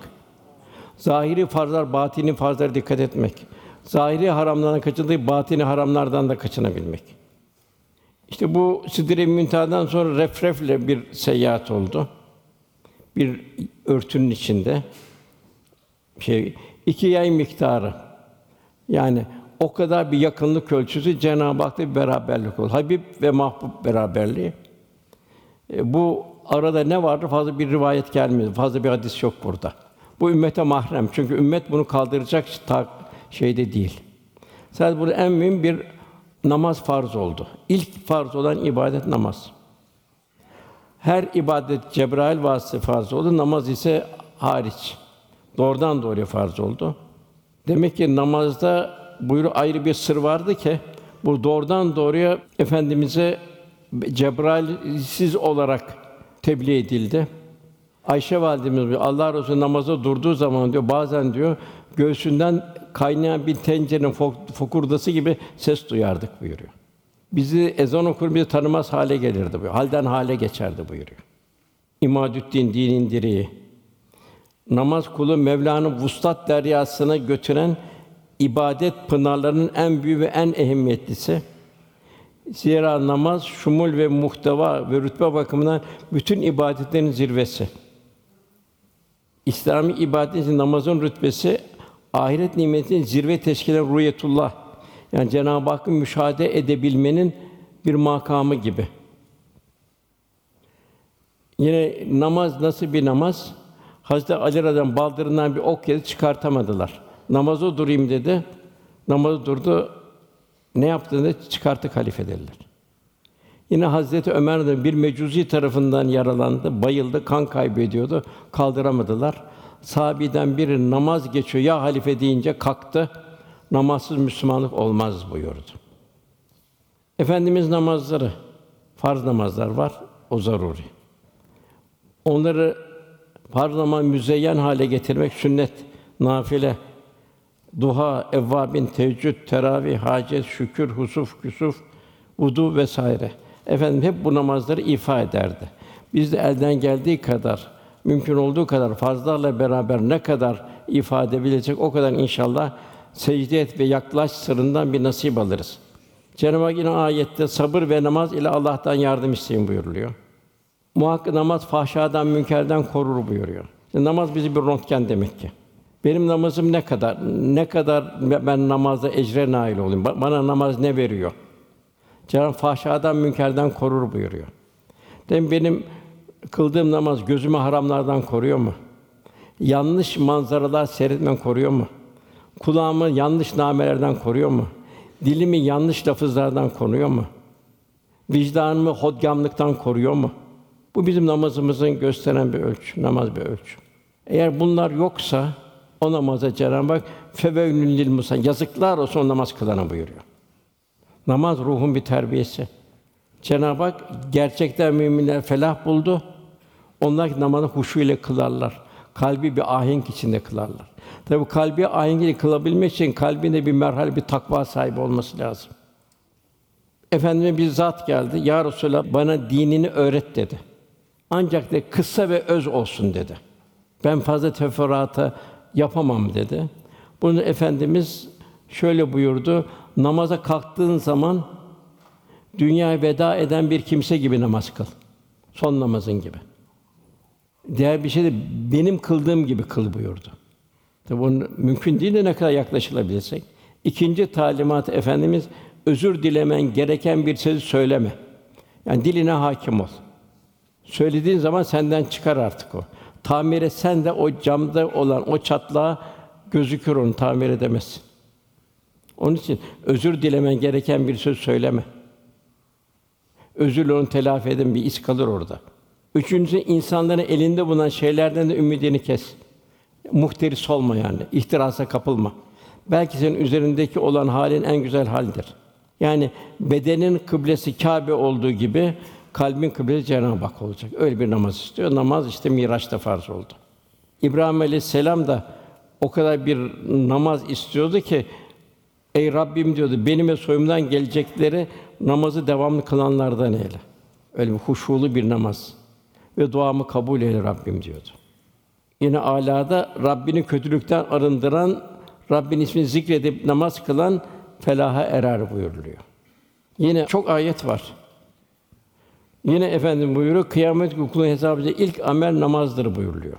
Zahiri farzlar, batini farzlara dikkat etmek. Zahiri haramlardan kaçındığı batini haramlardan da kaçınabilmek. İşte bu Sidre-i sonra refrefle bir seyahat oldu. Bir örtünün içinde şey iki yay miktarı. Yani o kadar bir yakınlık ölçüsü Cenab-ı Hak'ta bir beraberlik oldu. Habib ve mahbub beraberliği. E, bu arada ne vardı? Fazla bir rivayet gelmiyor. Fazla bir hadis yok burada. Bu ümmete mahrem. Çünkü ümmet bunu kaldıracak şeyde değil. Sadece burada en mühim bir namaz farz oldu. İlk farz olan ibadet namaz. Her ibadet Cebrail vasıtası farz oldu, namaz ise hariç. Doğrudan doğruya farz oldu. Demek ki namazda buyuru ayrı bir sır vardı ki bu doğrudan doğruya efendimize Cebrailsiz olarak tebliğ edildi. Ayşe validemiz diyor, Allah Resulü namaza durduğu zaman diyor bazen diyor göğsünden kaynayan bir tencerenin fokurdası gibi ses duyardık buyuruyor. Bizi ezan okur bizi tanımaz hale gelirdi buyuruyor. Halden hale geçerdi buyuruyor. İmadüddin dinin direği. Namaz kulu Mevla'nın vuslat deryasına götüren ibadet pınarlarının en büyüğü ve en ehemmiyetlisi. Zira namaz şumul ve muhteva ve rütbe bakımından bütün ibadetlerin zirvesi. İslami ibadetin namazın rütbesi ahiret nimetinin zirve teşkil eden ruhiyetullah. Yani Cenab-ı Hakk'ı müşahede edebilmenin bir makamı gibi. Yine namaz nasıl bir namaz? Hazreti Ali radıyallahu baldırından bir ok yedi çıkartamadılar. Namaza durayım dedi. Namazı durdu. Ne yaptığını çıkarttı halife dediler. Yine Hazreti Ömer de bir mecuzi tarafından yaralandı, bayıldı, kan kaybediyordu. Kaldıramadılar. Sahabiden biri namaz geçiyor ya halife deyince kalktı. Namazsız Müslümanlık olmaz buyurdu. Efendimiz namazları, farz namazlar var, o zaruri. Onları farz namaz müzeyyen hale getirmek sünnet, nafile, duha, evvabin, teheccüd, teravih, hacet, şükür, husuf, küsuf, vudu vesaire. Efendim hep bu namazları ifa ederdi. Biz de elden geldiği kadar, mümkün olduğu kadar fazlarla beraber ne kadar ifade edebilecek o kadar inşallah secde et ve yaklaş sırrından bir nasip alırız. Cenab-ı Hak yine ayette sabır ve namaz ile Allah'tan yardım isteyin buyuruluyor. Muhakkak namaz fahşadan, münkerden korur buyuruyor. İşte namaz bizi bir röntgen demek ki. Benim namazım ne kadar, ne kadar ben namazda ecre nail olayım? Ba- Bana namaz ne veriyor? Cenab-ı Hak fahşadan, münkerden korur buyuruyor. Dedim benim kıldığım namaz gözümü haramlardan koruyor mu? Yanlış manzaralar seyretmen koruyor mu? Kulağımı yanlış namelerden koruyor mu? Dilimi yanlış lafızlardan koruyor mu? Vicdanımı hodgamlıktan koruyor mu? Bu bizim namazımızın gösteren bir ölçü, namaz bir ölçü. Eğer bunlar yoksa o namaza Cenab-ı Hak feveylün lil musa yazıklar olsun o namaz kılana buyuruyor. Namaz ruhun bir terbiyesi. Cenab-ı Hak gerçekten müminler felah buldu. Onlar namazı huşu ile kılarlar. Kalbi bir ahenk içinde kılarlar. Tabi kalbi ahenk ile kılabilmek için kalbinde bir merhale, bir takva sahibi olması lazım. Efendime bir zat geldi. Ya Resulallah bana dinini öğret dedi. Ancak de kısa ve öz olsun dedi. Ben fazla teferruata yapamam dedi. Bunu efendimiz şöyle buyurdu. Namaza kalktığın zaman dünyaya veda eden bir kimse gibi namaz kıl. Son namazın gibi. Diğer bir şey de benim kıldığım gibi kıl buyurdu. Tabi bunun mümkün değil de ne kadar yaklaşılabilirsek. İkinci talimat efendimiz özür dilemen gereken bir sözü söyleme. Yani diline hakim ol. Söylediğin zaman senden çıkar artık o. Tamir etsen de o camda olan o çatlağı gözükür onu tamir edemezsin. Onun için özür dilemen gereken bir söz söyleme. Özürle onu telafi edin bir iz kalır orada. Üçüncüsü insanların elinde bulunan şeylerden de ümidini kes. Muhteris olma yani, ihtirasa kapılma. Belki senin üzerindeki olan halin en güzel haldir. Yani bedenin kıblesi Kâbe olduğu gibi kalbin kıblesi Cenab-ı Hak olacak. Öyle bir namaz istiyor. Namaz işte Miraç'ta farz oldu. İbrahim Aleyhisselam da o kadar bir namaz istiyordu ki Ey Rabbim diyordu, benim ve soyumdan gelecekleri namazı devamlı kılanlardan eyle. Öyle bir huşulu bir namaz. Ve duamı kabul eyle Rabbim diyordu. Yine alada Rabbini kötülükten arındıran, Rabbin ismini zikredip namaz kılan felaha erer buyuruluyor. Yine çok ayet var. Yine efendim buyuruyor, kıyamet günü kulun hesabı ilk amel namazdır buyuruluyor.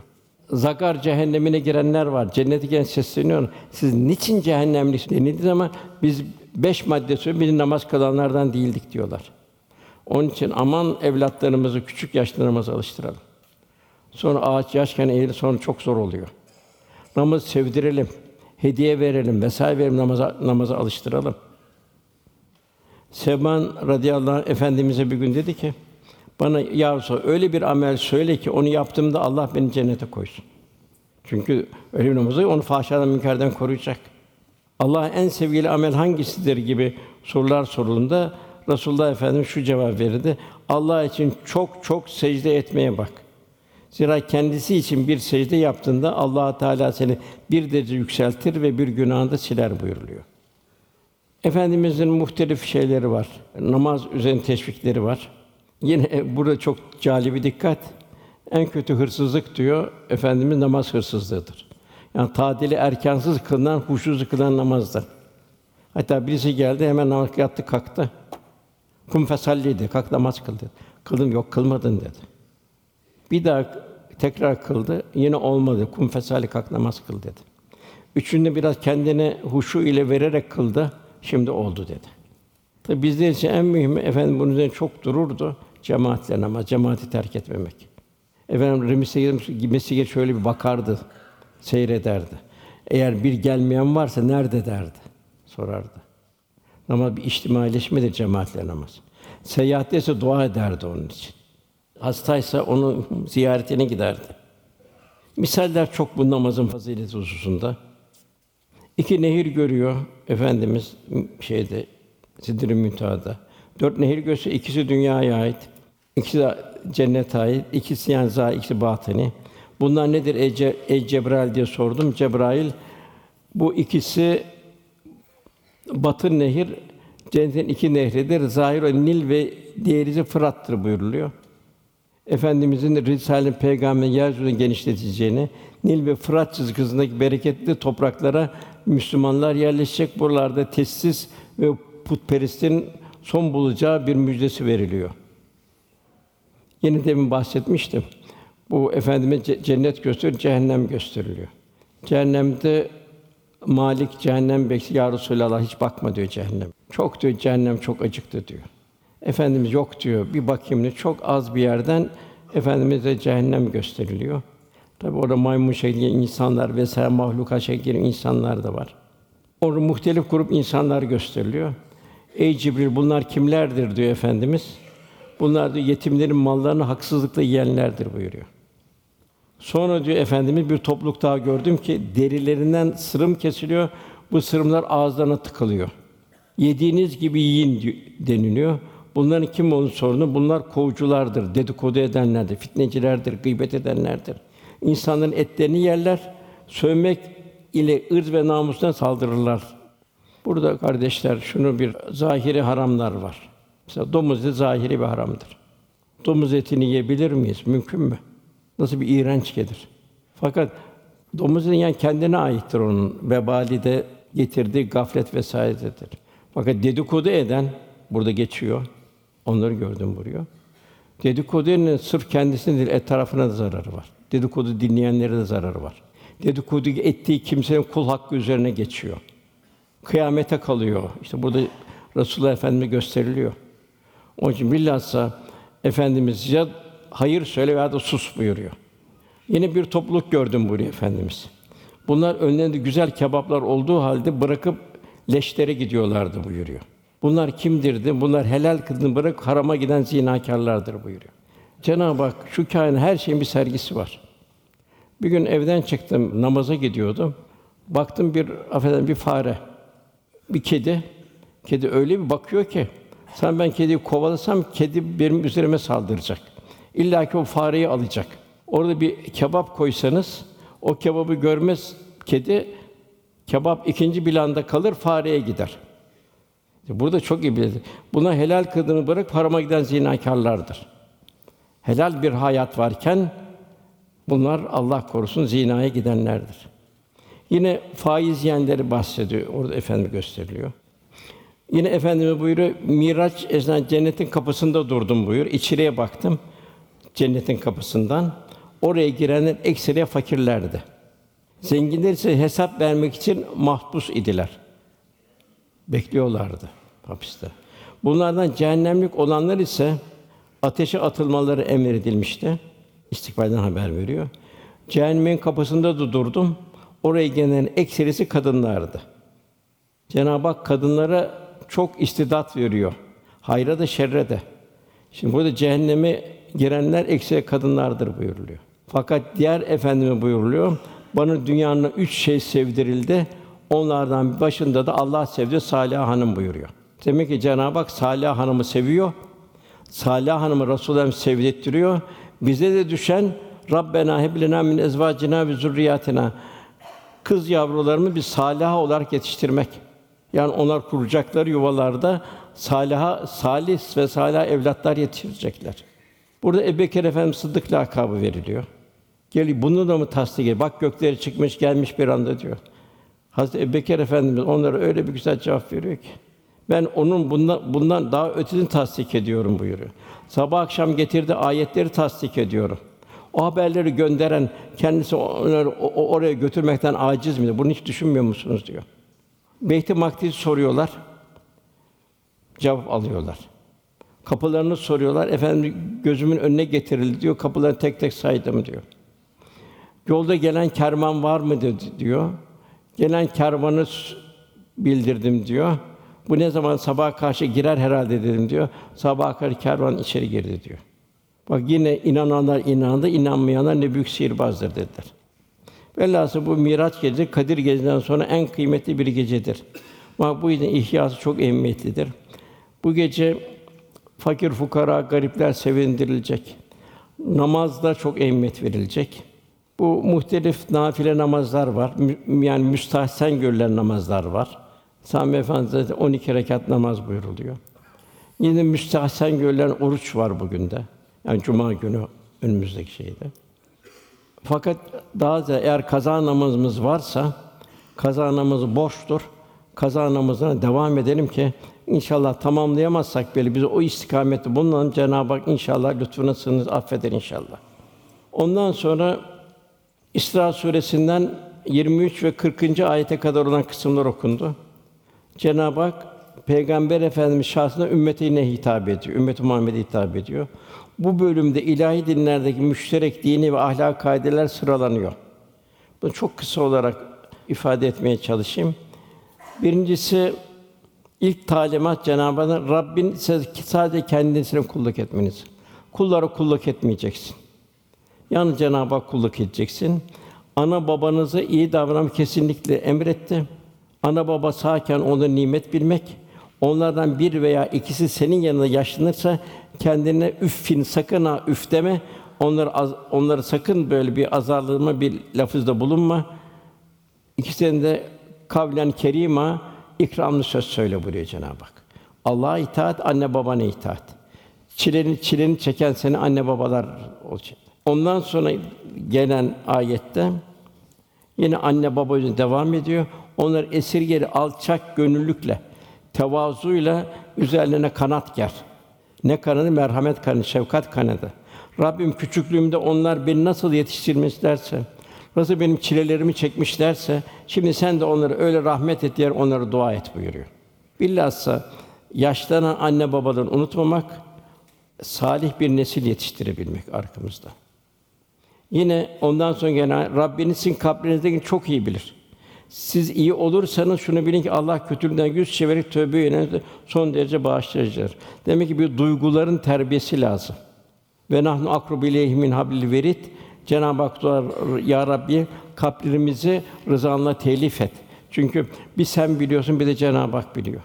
Zakar cehennemine girenler var. Cennete giren sesleniyor. Siz niçin cehennemlik denildiği zaman biz beş madde söylüyor, biz namaz kılanlardan değildik diyorlar. Onun için aman evlatlarımızı küçük yaşta namaza alıştıralım. Sonra ağaç yaşken eğilir, sonra çok zor oluyor. Namaz sevdirelim, hediye verelim, vesaire verelim, namaza, namaza alıştıralım. Seban radıyallahu anh efendimize bir gün dedi ki, bana ya öyle bir amel söyle ki onu yaptığımda Allah beni cennete koysun. Çünkü öyle bir namazı onu fahşadan münkerden koruyacak. Allah en sevgili amel hangisidir gibi sorular sorulduğunda Resulullah Efendimiz şu cevap verirdi. Allah için çok çok secde etmeye bak. Zira kendisi için bir secde yaptığında Allah Teala seni bir derece yükseltir ve bir günahını da siler buyuruluyor. Efendimizin muhtelif şeyleri var. Namaz üzerine teşvikleri var. Yine burada çok cali dikkat. En kötü hırsızlık diyor Efendimiz namaz hırsızlığıdır. Yani tadili erkansız kılınan, huşusuz kılınan namazdır. Hatta birisi geldi hemen namaz yattı kalktı. Kum fesalliydi. Kalk namaz kıl dedi. Kılın yok kılmadın dedi. Bir daha tekrar kıldı. Yine olmadı. Kum fesalli kalk namaz kıl dedi. Üçünde biraz kendine huşu ile vererek kıldı. Şimdi oldu dedi. Tabi bizler için en mühimi efendim bunun üzerine çok dururdu. Cemaatle namaz, cemaati terk etmemek. Efendim Remis'e gitmesi şöyle bir bakardı, seyrederdi. Eğer bir gelmeyen varsa nerede derdi, sorardı. Namaz bir içtimaileşmedir cemaatle namaz. Seyahatte ise dua ederdi onun için. Hastaysa onun ziyaretine giderdi. Misaller çok bu namazın fazileti hususunda. İki nehir görüyor efendimiz şeyde Sidr-i Müntaha'da. Dört nehir göster, ikisi dünyaya ait, ikisi de cennete ait, ikisi yani zahir, ikisi batini. Bunlar nedir ey, Ce- ey Cebrail diye sordum. Cebrail bu ikisi Batı nehir cennetin iki nehridir. Zahir olan Nil ve diğeri Fırat'tır buyuruluyor. Efendimizin Risale-i Peygamber yeryüzünü genişleteceğini, Nil ve Fırat çizgisindeki bereketli topraklara Müslümanlar yerleşecek. Buralarda tesis ve putperestlerin son bulacağı bir müjdesi veriliyor. Yine demin bahsetmiştim. Bu efendime ce- cennet gösteriyor, cehennem gösteriliyor. Cehennemde Malik cehennem bekliyor. Ya Resulallah hiç bakma diyor cehennem. Çok diyor cehennem çok acıktı diyor. Efendimiz yok diyor. Bir bakayım diyor. Çok az bir yerden efendimize cehennem gösteriliyor. Tabi orada maymun şekli insanlar vesaire mahluka şekli insanlar da var. Orada muhtelif grup insanlar gösteriliyor. Ey Cibril bunlar kimlerdir diyor efendimiz. Bunlar diyor yetimlerin mallarını haksızlıkla yiyenlerdir buyuruyor. Sonra diyor efendimiz bir topluluk daha gördüm ki derilerinden sırım kesiliyor. Bu sırımlar ağızlarına tıkılıyor. Yediğiniz gibi yiyin deniliyor. Bunların kim olduğunu sorunu bunlar kovuculardır, dedikodu edenlerdir, fitnecilerdir, gıybet edenlerdir. İnsanların etlerini yerler, sövmek ile ırz ve namusuna saldırırlar. Burada kardeşler şunu bir zahiri haramlar var. Mesela domuz eti zahiri bir haramdır. Domuz etini yiyebilir miyiz? Mümkün mü? Nasıl bir iğrenç gelir. Fakat domuzun yani kendine aittir onun vebali de getirdiği gaflet vesairedir. Fakat dedikodu eden burada geçiyor. Onları gördüm buyuruyor. Dedikodu edenin sırf kendisine değil, etrafına da zararı var. Dedikodu dinleyenlere de zararı var. Dedikodu ettiği kimsenin kul hakkı üzerine geçiyor. Kıyamete kalıyor. İşte burada Resulullah Efendimiz gösteriliyor. Onun için bilhassa Efendimiz ya hayır söyle veya da sus buyuruyor. Yine bir topluluk gördüm buyuruyor Efendimiz. Bunlar önlerinde güzel kebaplar olduğu halde bırakıp leşlere gidiyorlardı buyuruyor. Bunlar kimdirdi? Bunlar helal kılını bırak harama giden zinakârlardır buyuruyor. Cenab-ı Hak şu kainat her şeyin bir sergisi var. Bir gün evden çıktım, namaza gidiyordum. Baktım bir affedersin bir fare, bir kedi. Kedi öyle bir bakıyor ki sen ben kediyi kovalasam kedi benim üzerime saldıracak. İlla ki o fareyi alacak. Orada bir kebap koysanız o kebabı görmez kedi kebap ikinci planda kalır fareye gider. Burada çok iyi bilir. Buna helal kıldığını bırak harama giden zinakârlardır. Helal bir hayat varken bunlar Allah korusun zinaya gidenlerdir. Yine faiz yiyenleri bahsediyor. Orada efendim gösteriliyor. Yine efendimiz buyuruyor, Miraç esnasında cennetin kapısında durdum buyur. İçeriye baktım cennetin kapısından. Oraya girenler ekseriye fakirlerdi. Zenginler ise hesap vermek için mahpus idiler. Bekliyorlardı hapiste. Bunlardan cehennemlik olanlar ise ateşe atılmaları emredilmişti. İstikbalden haber veriyor. Cehennemin kapısında da durdum. Oraya gelen ekserisi kadınlardı. Cenab-ı Hak kadınlara çok istidat veriyor. Hayra da şerre de. Şimdi burada cehenneme girenler eksiye kadınlardır buyuruluyor. Fakat diğer efendime buyuruluyor. Bana dünyanın üç şey sevdirildi. Onlardan başında da Allah sevdi Salih Hanım buyuruyor. Demek ki Cenab-ı Hak Salih Hanım'ı seviyor. Salih Hanım'ı Resulullah sevdirtiyor. Bize de düşen Rabbena heb lena min ezvacina ve zurriyatina kız yavrularımı bir salih olarak yetiştirmek. Yani onlar kuracakları yuvalarda saliha, salih ve salih evlatlar yetiştirecekler. Burada Ebubekir Efendimiz Sıddık lakabı veriliyor. Gel bunu da mı tasdik ediyor? Bak gökleri çıkmış gelmiş bir anda diyor. Hazreti Ebubekir Efendimiz onlara öyle bir güzel cevap veriyor ki ben onun bundan, bundan daha ötesini tasdik ediyorum buyuruyor. Sabah akşam getirdiği ayetleri tasdik ediyorum. O haberleri gönderen kendisi onları oraya götürmekten aciz mi? Bunu hiç düşünmüyor musunuz diyor. Beyt-i soruyorlar. Cevap alıyorlar. Kapılarını soruyorlar. Efendim gözümün önüne getirildi diyor. Kapıları tek tek saydım diyor. Yolda gelen kervan var mı diyor. Gelen kervanı bildirdim diyor. Bu ne zaman sabaha karşı girer herhalde dedim diyor. Sabaha karşı kervan içeri girdi diyor. Bak yine inananlar inandı, inanmayanlar ne büyük sihirbazdır dediler. Velhâsıl bu Miraç gecesi Kadir gecesinden sonra en kıymetli bir gecedir. Bak bu yüzden ihyası çok ehemmiyetlidir. Bu gece Fakir fukara, garipler sevindirilecek. Namazda çok ehemmiyet verilecek. Bu muhtelif nafile namazlar var. Mü- Yani müstahsen görülen namazlar var. Sami Efendimiz 12 rekat namaz buyuruluyor. Yine müstahsen görülen oruç var bugün de. Yani cuma günü önümüzdeki şeyde. Fakat daha da eğer kaza namazımız varsa kaza namazı boştur. Kaza namazına devam edelim ki inşallah tamamlayamazsak bile biz o istikamette bulunalım. Cenab-ı Hak inşallah lütfuna sığınır, affeder inşallah. Ondan sonra İsra suresinden 23 ve 40. ayete kadar olan kısımlar okundu. Cenab-ı Hak Peygamber Efendimiz şahsına ümmetine hitap ediyor. Ümmet Muhammed'e hitap ediyor. Bu bölümde ilahi dinlerdeki müşterek dini ve ahlak kaideler sıralanıyor. Bunu çok kısa olarak ifade etmeye çalışayım. Birincisi ilk talimat Cenab-ı Hak Rabbin sadece kendisine kulluk etmeniz. Kullara kulluk etmeyeceksin. Yalnız Cenab-ı Hak kulluk edeceksin. Ana babanızı iyi davranmak kesinlikle emretti. Ana baba sağken ona nimet bilmek, onlardan bir veya ikisi senin yanında yaşlanırsa kendine üffin sakın ha üf deme. Onları az, onları sakın böyle bir azarlama bir lafızda bulunma. İkisinin de kavlen kerima ikramlı söz söyle buyuruyor Cenab-ı Hak. Allah'a itaat, anne babana itaat. Çileni çileni çeken seni anne babalar olacak. Ondan sonra gelen ayette yine anne baba devam ediyor. Onlar esirgeri alçak gönüllükle, tevazuyla üzerlerine kanat ger. Ne kanadı? Merhamet kanadı, şefkat kanadı. Rabbim küçüklüğümde onlar beni nasıl yetiştirmişlerse, nasıl benim çilelerimi çekmişlerse, şimdi sen de onları öyle rahmet et diye onlara dua et buyuruyor. Bilhassa yaşlanan anne babadan unutmamak, salih bir nesil yetiştirebilmek arkamızda. Yine ondan sonra gelen Rabbiniz sizin kalbinizdeki çok iyi bilir. Siz iyi olursanız şunu bilin ki Allah kötülüğünden yüz çevirip tövbe yönelir, son derece bağışlayıcıdır. Demek ki bir duyguların terbiyesi lazım. Ve nahnu akrubu ileyhi min hablil verid. Cenab-ı Hak diyor, ya Rabbi kalplerimizi rızanla telif et. Çünkü bir sen biliyorsun bir de Cenab-ı Hak biliyor.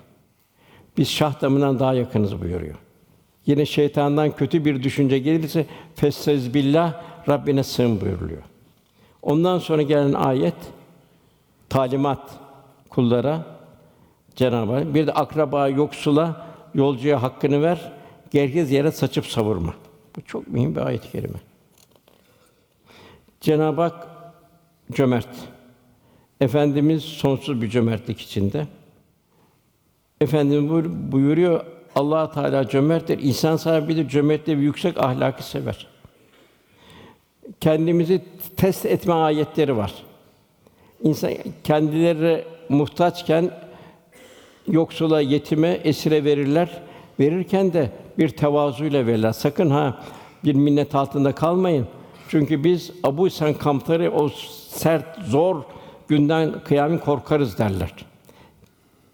Biz şah damından daha yakınız buyuruyor. Yine şeytandan kötü bir düşünce gelirse festez billah Rabbine sığın buyuruluyor. Ondan sonra gelen ayet talimat kullara Cenab-ı Hak bir de akraba yoksula yolcuya hakkını ver. Gereksiz yere saçıp savurma. Bu çok mühim bir ayet-i kerime. Cenab-ı Hak cömert. Efendimiz sonsuz bir cömertlik içinde. Efendimiz buyur- buyuruyor Allah Teala cömerttir. İnsan sahibidir, cömerttir ve yüksek ahlakı sever. Kendimizi test etme ayetleri var. İnsan kendileri muhtaçken yoksula, yetime, esire verirler. Verirken de bir tevazuyla verirler. Sakın ha bir minnet altında kalmayın. Çünkü biz Abu Sen kampları o sert, zor günden kıyamet korkarız derler.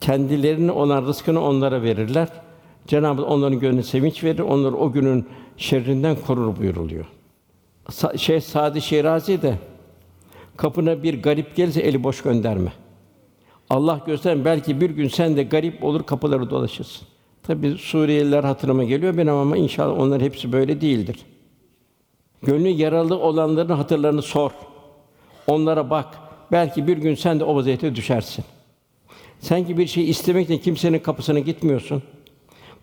Kendilerinin olan rızkını onlara verirler. Cenab-ı Hak onların gönlüne sevinç verir, onları o günün şerrinden korur buyuruluyor. Sa- Şeyh Sadi Şirazi de kapına bir garip gelirse eli boş gönderme. Allah göster belki bir gün sen de garip olur kapıları dolaşırsın. Tabi Suriyeliler hatırıma geliyor benim ama inşallah onlar hepsi böyle değildir. Gönlü yaralı olanların hatırlarını sor. Onlara bak. Belki bir gün sen de o vaziyete düşersin. Sen ki bir şey istemekle kimsenin kapısına gitmiyorsun.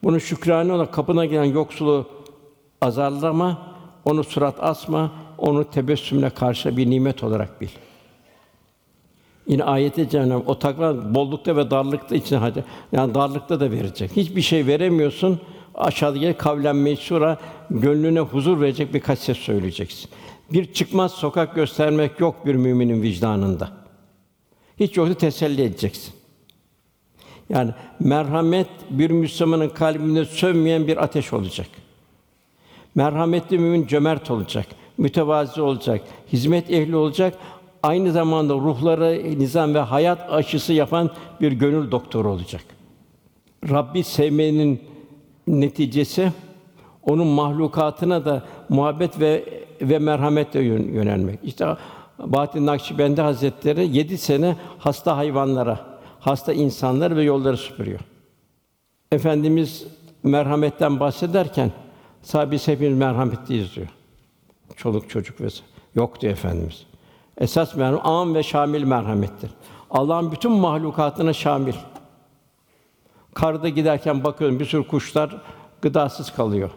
Bunu şükrane olarak kapına gelen yoksulu azarlama, onu surat asma, onu tebessümle karşı bir nimet olarak bil. Yine ayette Cenab-ı Hak, o takva bollukta ve darlıkta için hacı. Yani darlıkta da verecek. Hiçbir şey veremiyorsun. Aşağıda gel kavlen meşhura gönlüne huzur verecek birkaç ses söyleyeceksin. Bir çıkmaz sokak göstermek yok bir müminin vicdanında. Hiç yoksa teselli edeceksin. Yani merhamet bir Müslümanın kalbinde sönmeyen bir ateş olacak. Merhametli mümin cömert olacak, mütevazi olacak, hizmet ehli olacak. Aynı zamanda ruhları nizam ve hayat aşısı yapan bir gönül doktoru olacak. Rabbi sevmenin neticesi onun mahlukatına da muhabbet ve ve merhametle yön- yönelmek. İşte Bahattin Nakşibendi Hazretleri yedi sene hasta hayvanlara, hasta insanlar ve yolları süpürüyor. Efendimiz merhametten bahsederken sahabe hepimiz merhametliyiz diyor. Çoluk çocuk ve yok diyor efendimiz. Esas merhamet âm ve şamil merhamettir. Allah'ın bütün mahlukatına şamil. Karda giderken bakıyorum bir sürü kuşlar gıdasız kalıyor.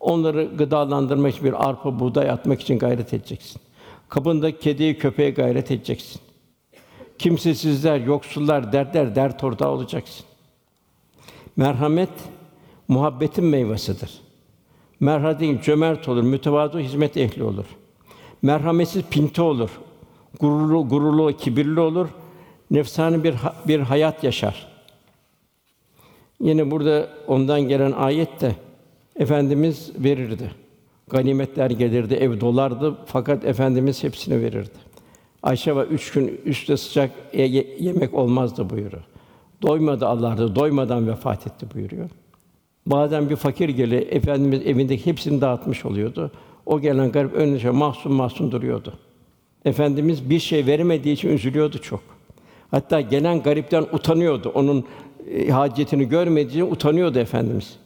Onları gıdalandırmak için bir arpa, buğday atmak için gayret edeceksin. Kabında kediyi, köpeğe gayret edeceksin. Kimsesizler, yoksullar, dertler, dert ortağı olacaksın. Merhamet muhabbetin meyvesidir. Merhamet cömert olur, mütevazı hizmet ehli olur. Merhametsiz pinti olur. Gururlu, gururlu, kibirli olur. Nefsani bir bir hayat yaşar. Yine burada ondan gelen ayet de efendimiz verirdi. Ganimetler gelirdi, ev dolardı fakat efendimiz hepsini verirdi. Ayşe var üç gün üstte sıcak ye- ye- yemek olmazdı buyuruyor. Doymadı Allah'ta, doymadan vefat etti buyuruyor. Bazen bir fakir gelir, efendimiz evindeki hepsini dağıtmış oluyordu. O gelen garip önüne mahzun mahzun duruyordu. Efendimiz bir şey veremediği için üzülüyordu çok. Hatta gelen garipten utanıyordu. Onun e, hacetini görmediği için utanıyordu efendimiz.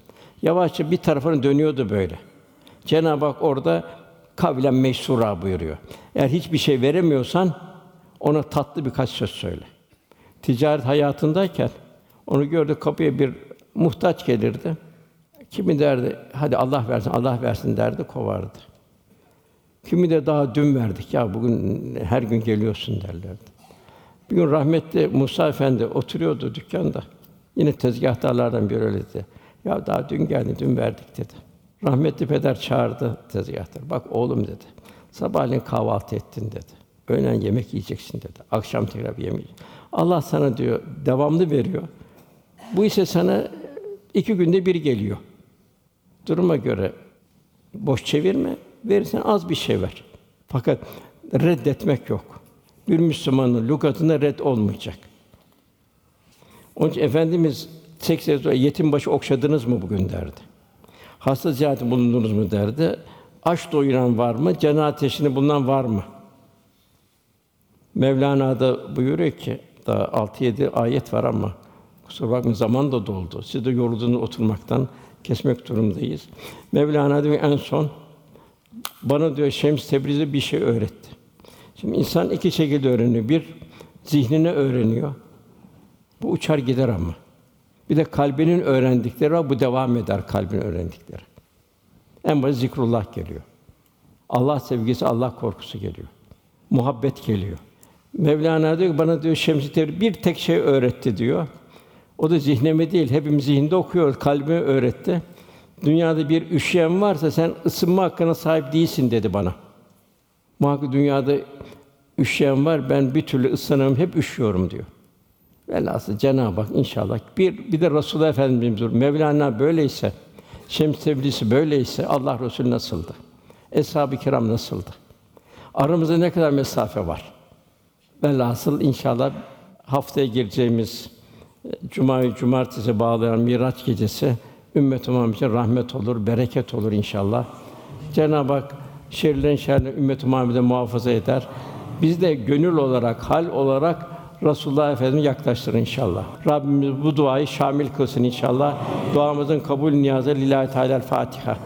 Yavaşça bir tarafına dönüyordu böyle. Cenab-ı Hak orada kavlen meşsura buyuruyor. Eğer hiçbir şey veremiyorsan ona tatlı birkaç söz söyle. Ticaret hayatındayken onu gördü kapıya bir muhtaç gelirdi. Kimi derdi, hadi Allah versin, Allah versin derdi, kovardı. Kimi de daha dün verdik ya bugün her gün geliyorsun derlerdi. Bir gün rahmetli Musa Efendi oturuyordu dükkanda. Yine tezgahtarlardan biri öyle dedi. Ya daha dün geldi, dün verdik dedi. Rahmetli peder çağırdı tezgahtar. Bak oğlum dedi. Sabahleyin kahvaltı ettin dedi. Öğlen yemek yiyeceksin dedi. Akşam tekrar bir yemek. Allah sana diyor devamlı veriyor. Bu ise sana iki günde bir geliyor. Duruma göre boş çevirme, verirsen az bir şey ver. Fakat reddetmek yok. Bir Müslümanın lügatında red olmayacak. Onun için Efendimiz tek sonra yetim başı okşadınız mı bugün derdi. Hasta ziyareti bulundunuz mu derdi. Aç doyuran var mı? Cennet ateşini bulunan var mı? Mevlana da buyuruyor ki daha 6-7 ayet var ama kusura bakmayın zaman da doldu. Siz de yoruldunuz oturmaktan kesmek durumundayız. Mevlana diyor en son bana diyor Şems Tebrizi bir şey öğretti. Şimdi insan iki şekilde öğreniyor. Bir zihnine öğreniyor. Bu uçar gider ama. Bir de kalbinin öğrendikleri var, bu devam eder kalbin öğrendikleri. En basit zikrullah geliyor. Allah sevgisi, Allah korkusu geliyor. Muhabbet geliyor. Mevlana diyor ki bana diyor Şems-i Tebrizi bir tek şey öğretti diyor. O da zihnime değil, hepimiz zihinde okuyoruz, kalbime öğretti. Dünyada bir üşüyen varsa sen ısınma hakkına sahip değilsin dedi bana. Muhakkak dünyada üşüyen var, ben bir türlü ısınamam, hep üşüyorum diyor. Velhasıl Cenab-ı Hak inşallah bir bir de Resulullah Efendimiz diyor. Mevlana böyleyse, Şems Tebrizi böyleyse Allah Resulü nasıldı? Eshab-ı kiram nasıldı? Aramızda ne kadar mesafe var? Velhasıl inşallah haftaya gireceğimiz Cuma'yı cumartesi bağlayan Miraç gecesi ümmet Muhammed için rahmet olur, bereket olur inşallah. Cenab-ı Hak şerlerin şerrini ümmet Muhammed'e muhafaza eder. Biz de gönül olarak, hal olarak Resulullah Efendimiz yaklaştırır inşallah. Rabbimiz bu duayı şamil kılsın inşallah. Duamızın kabul niyazı lillahi teala Fatiha.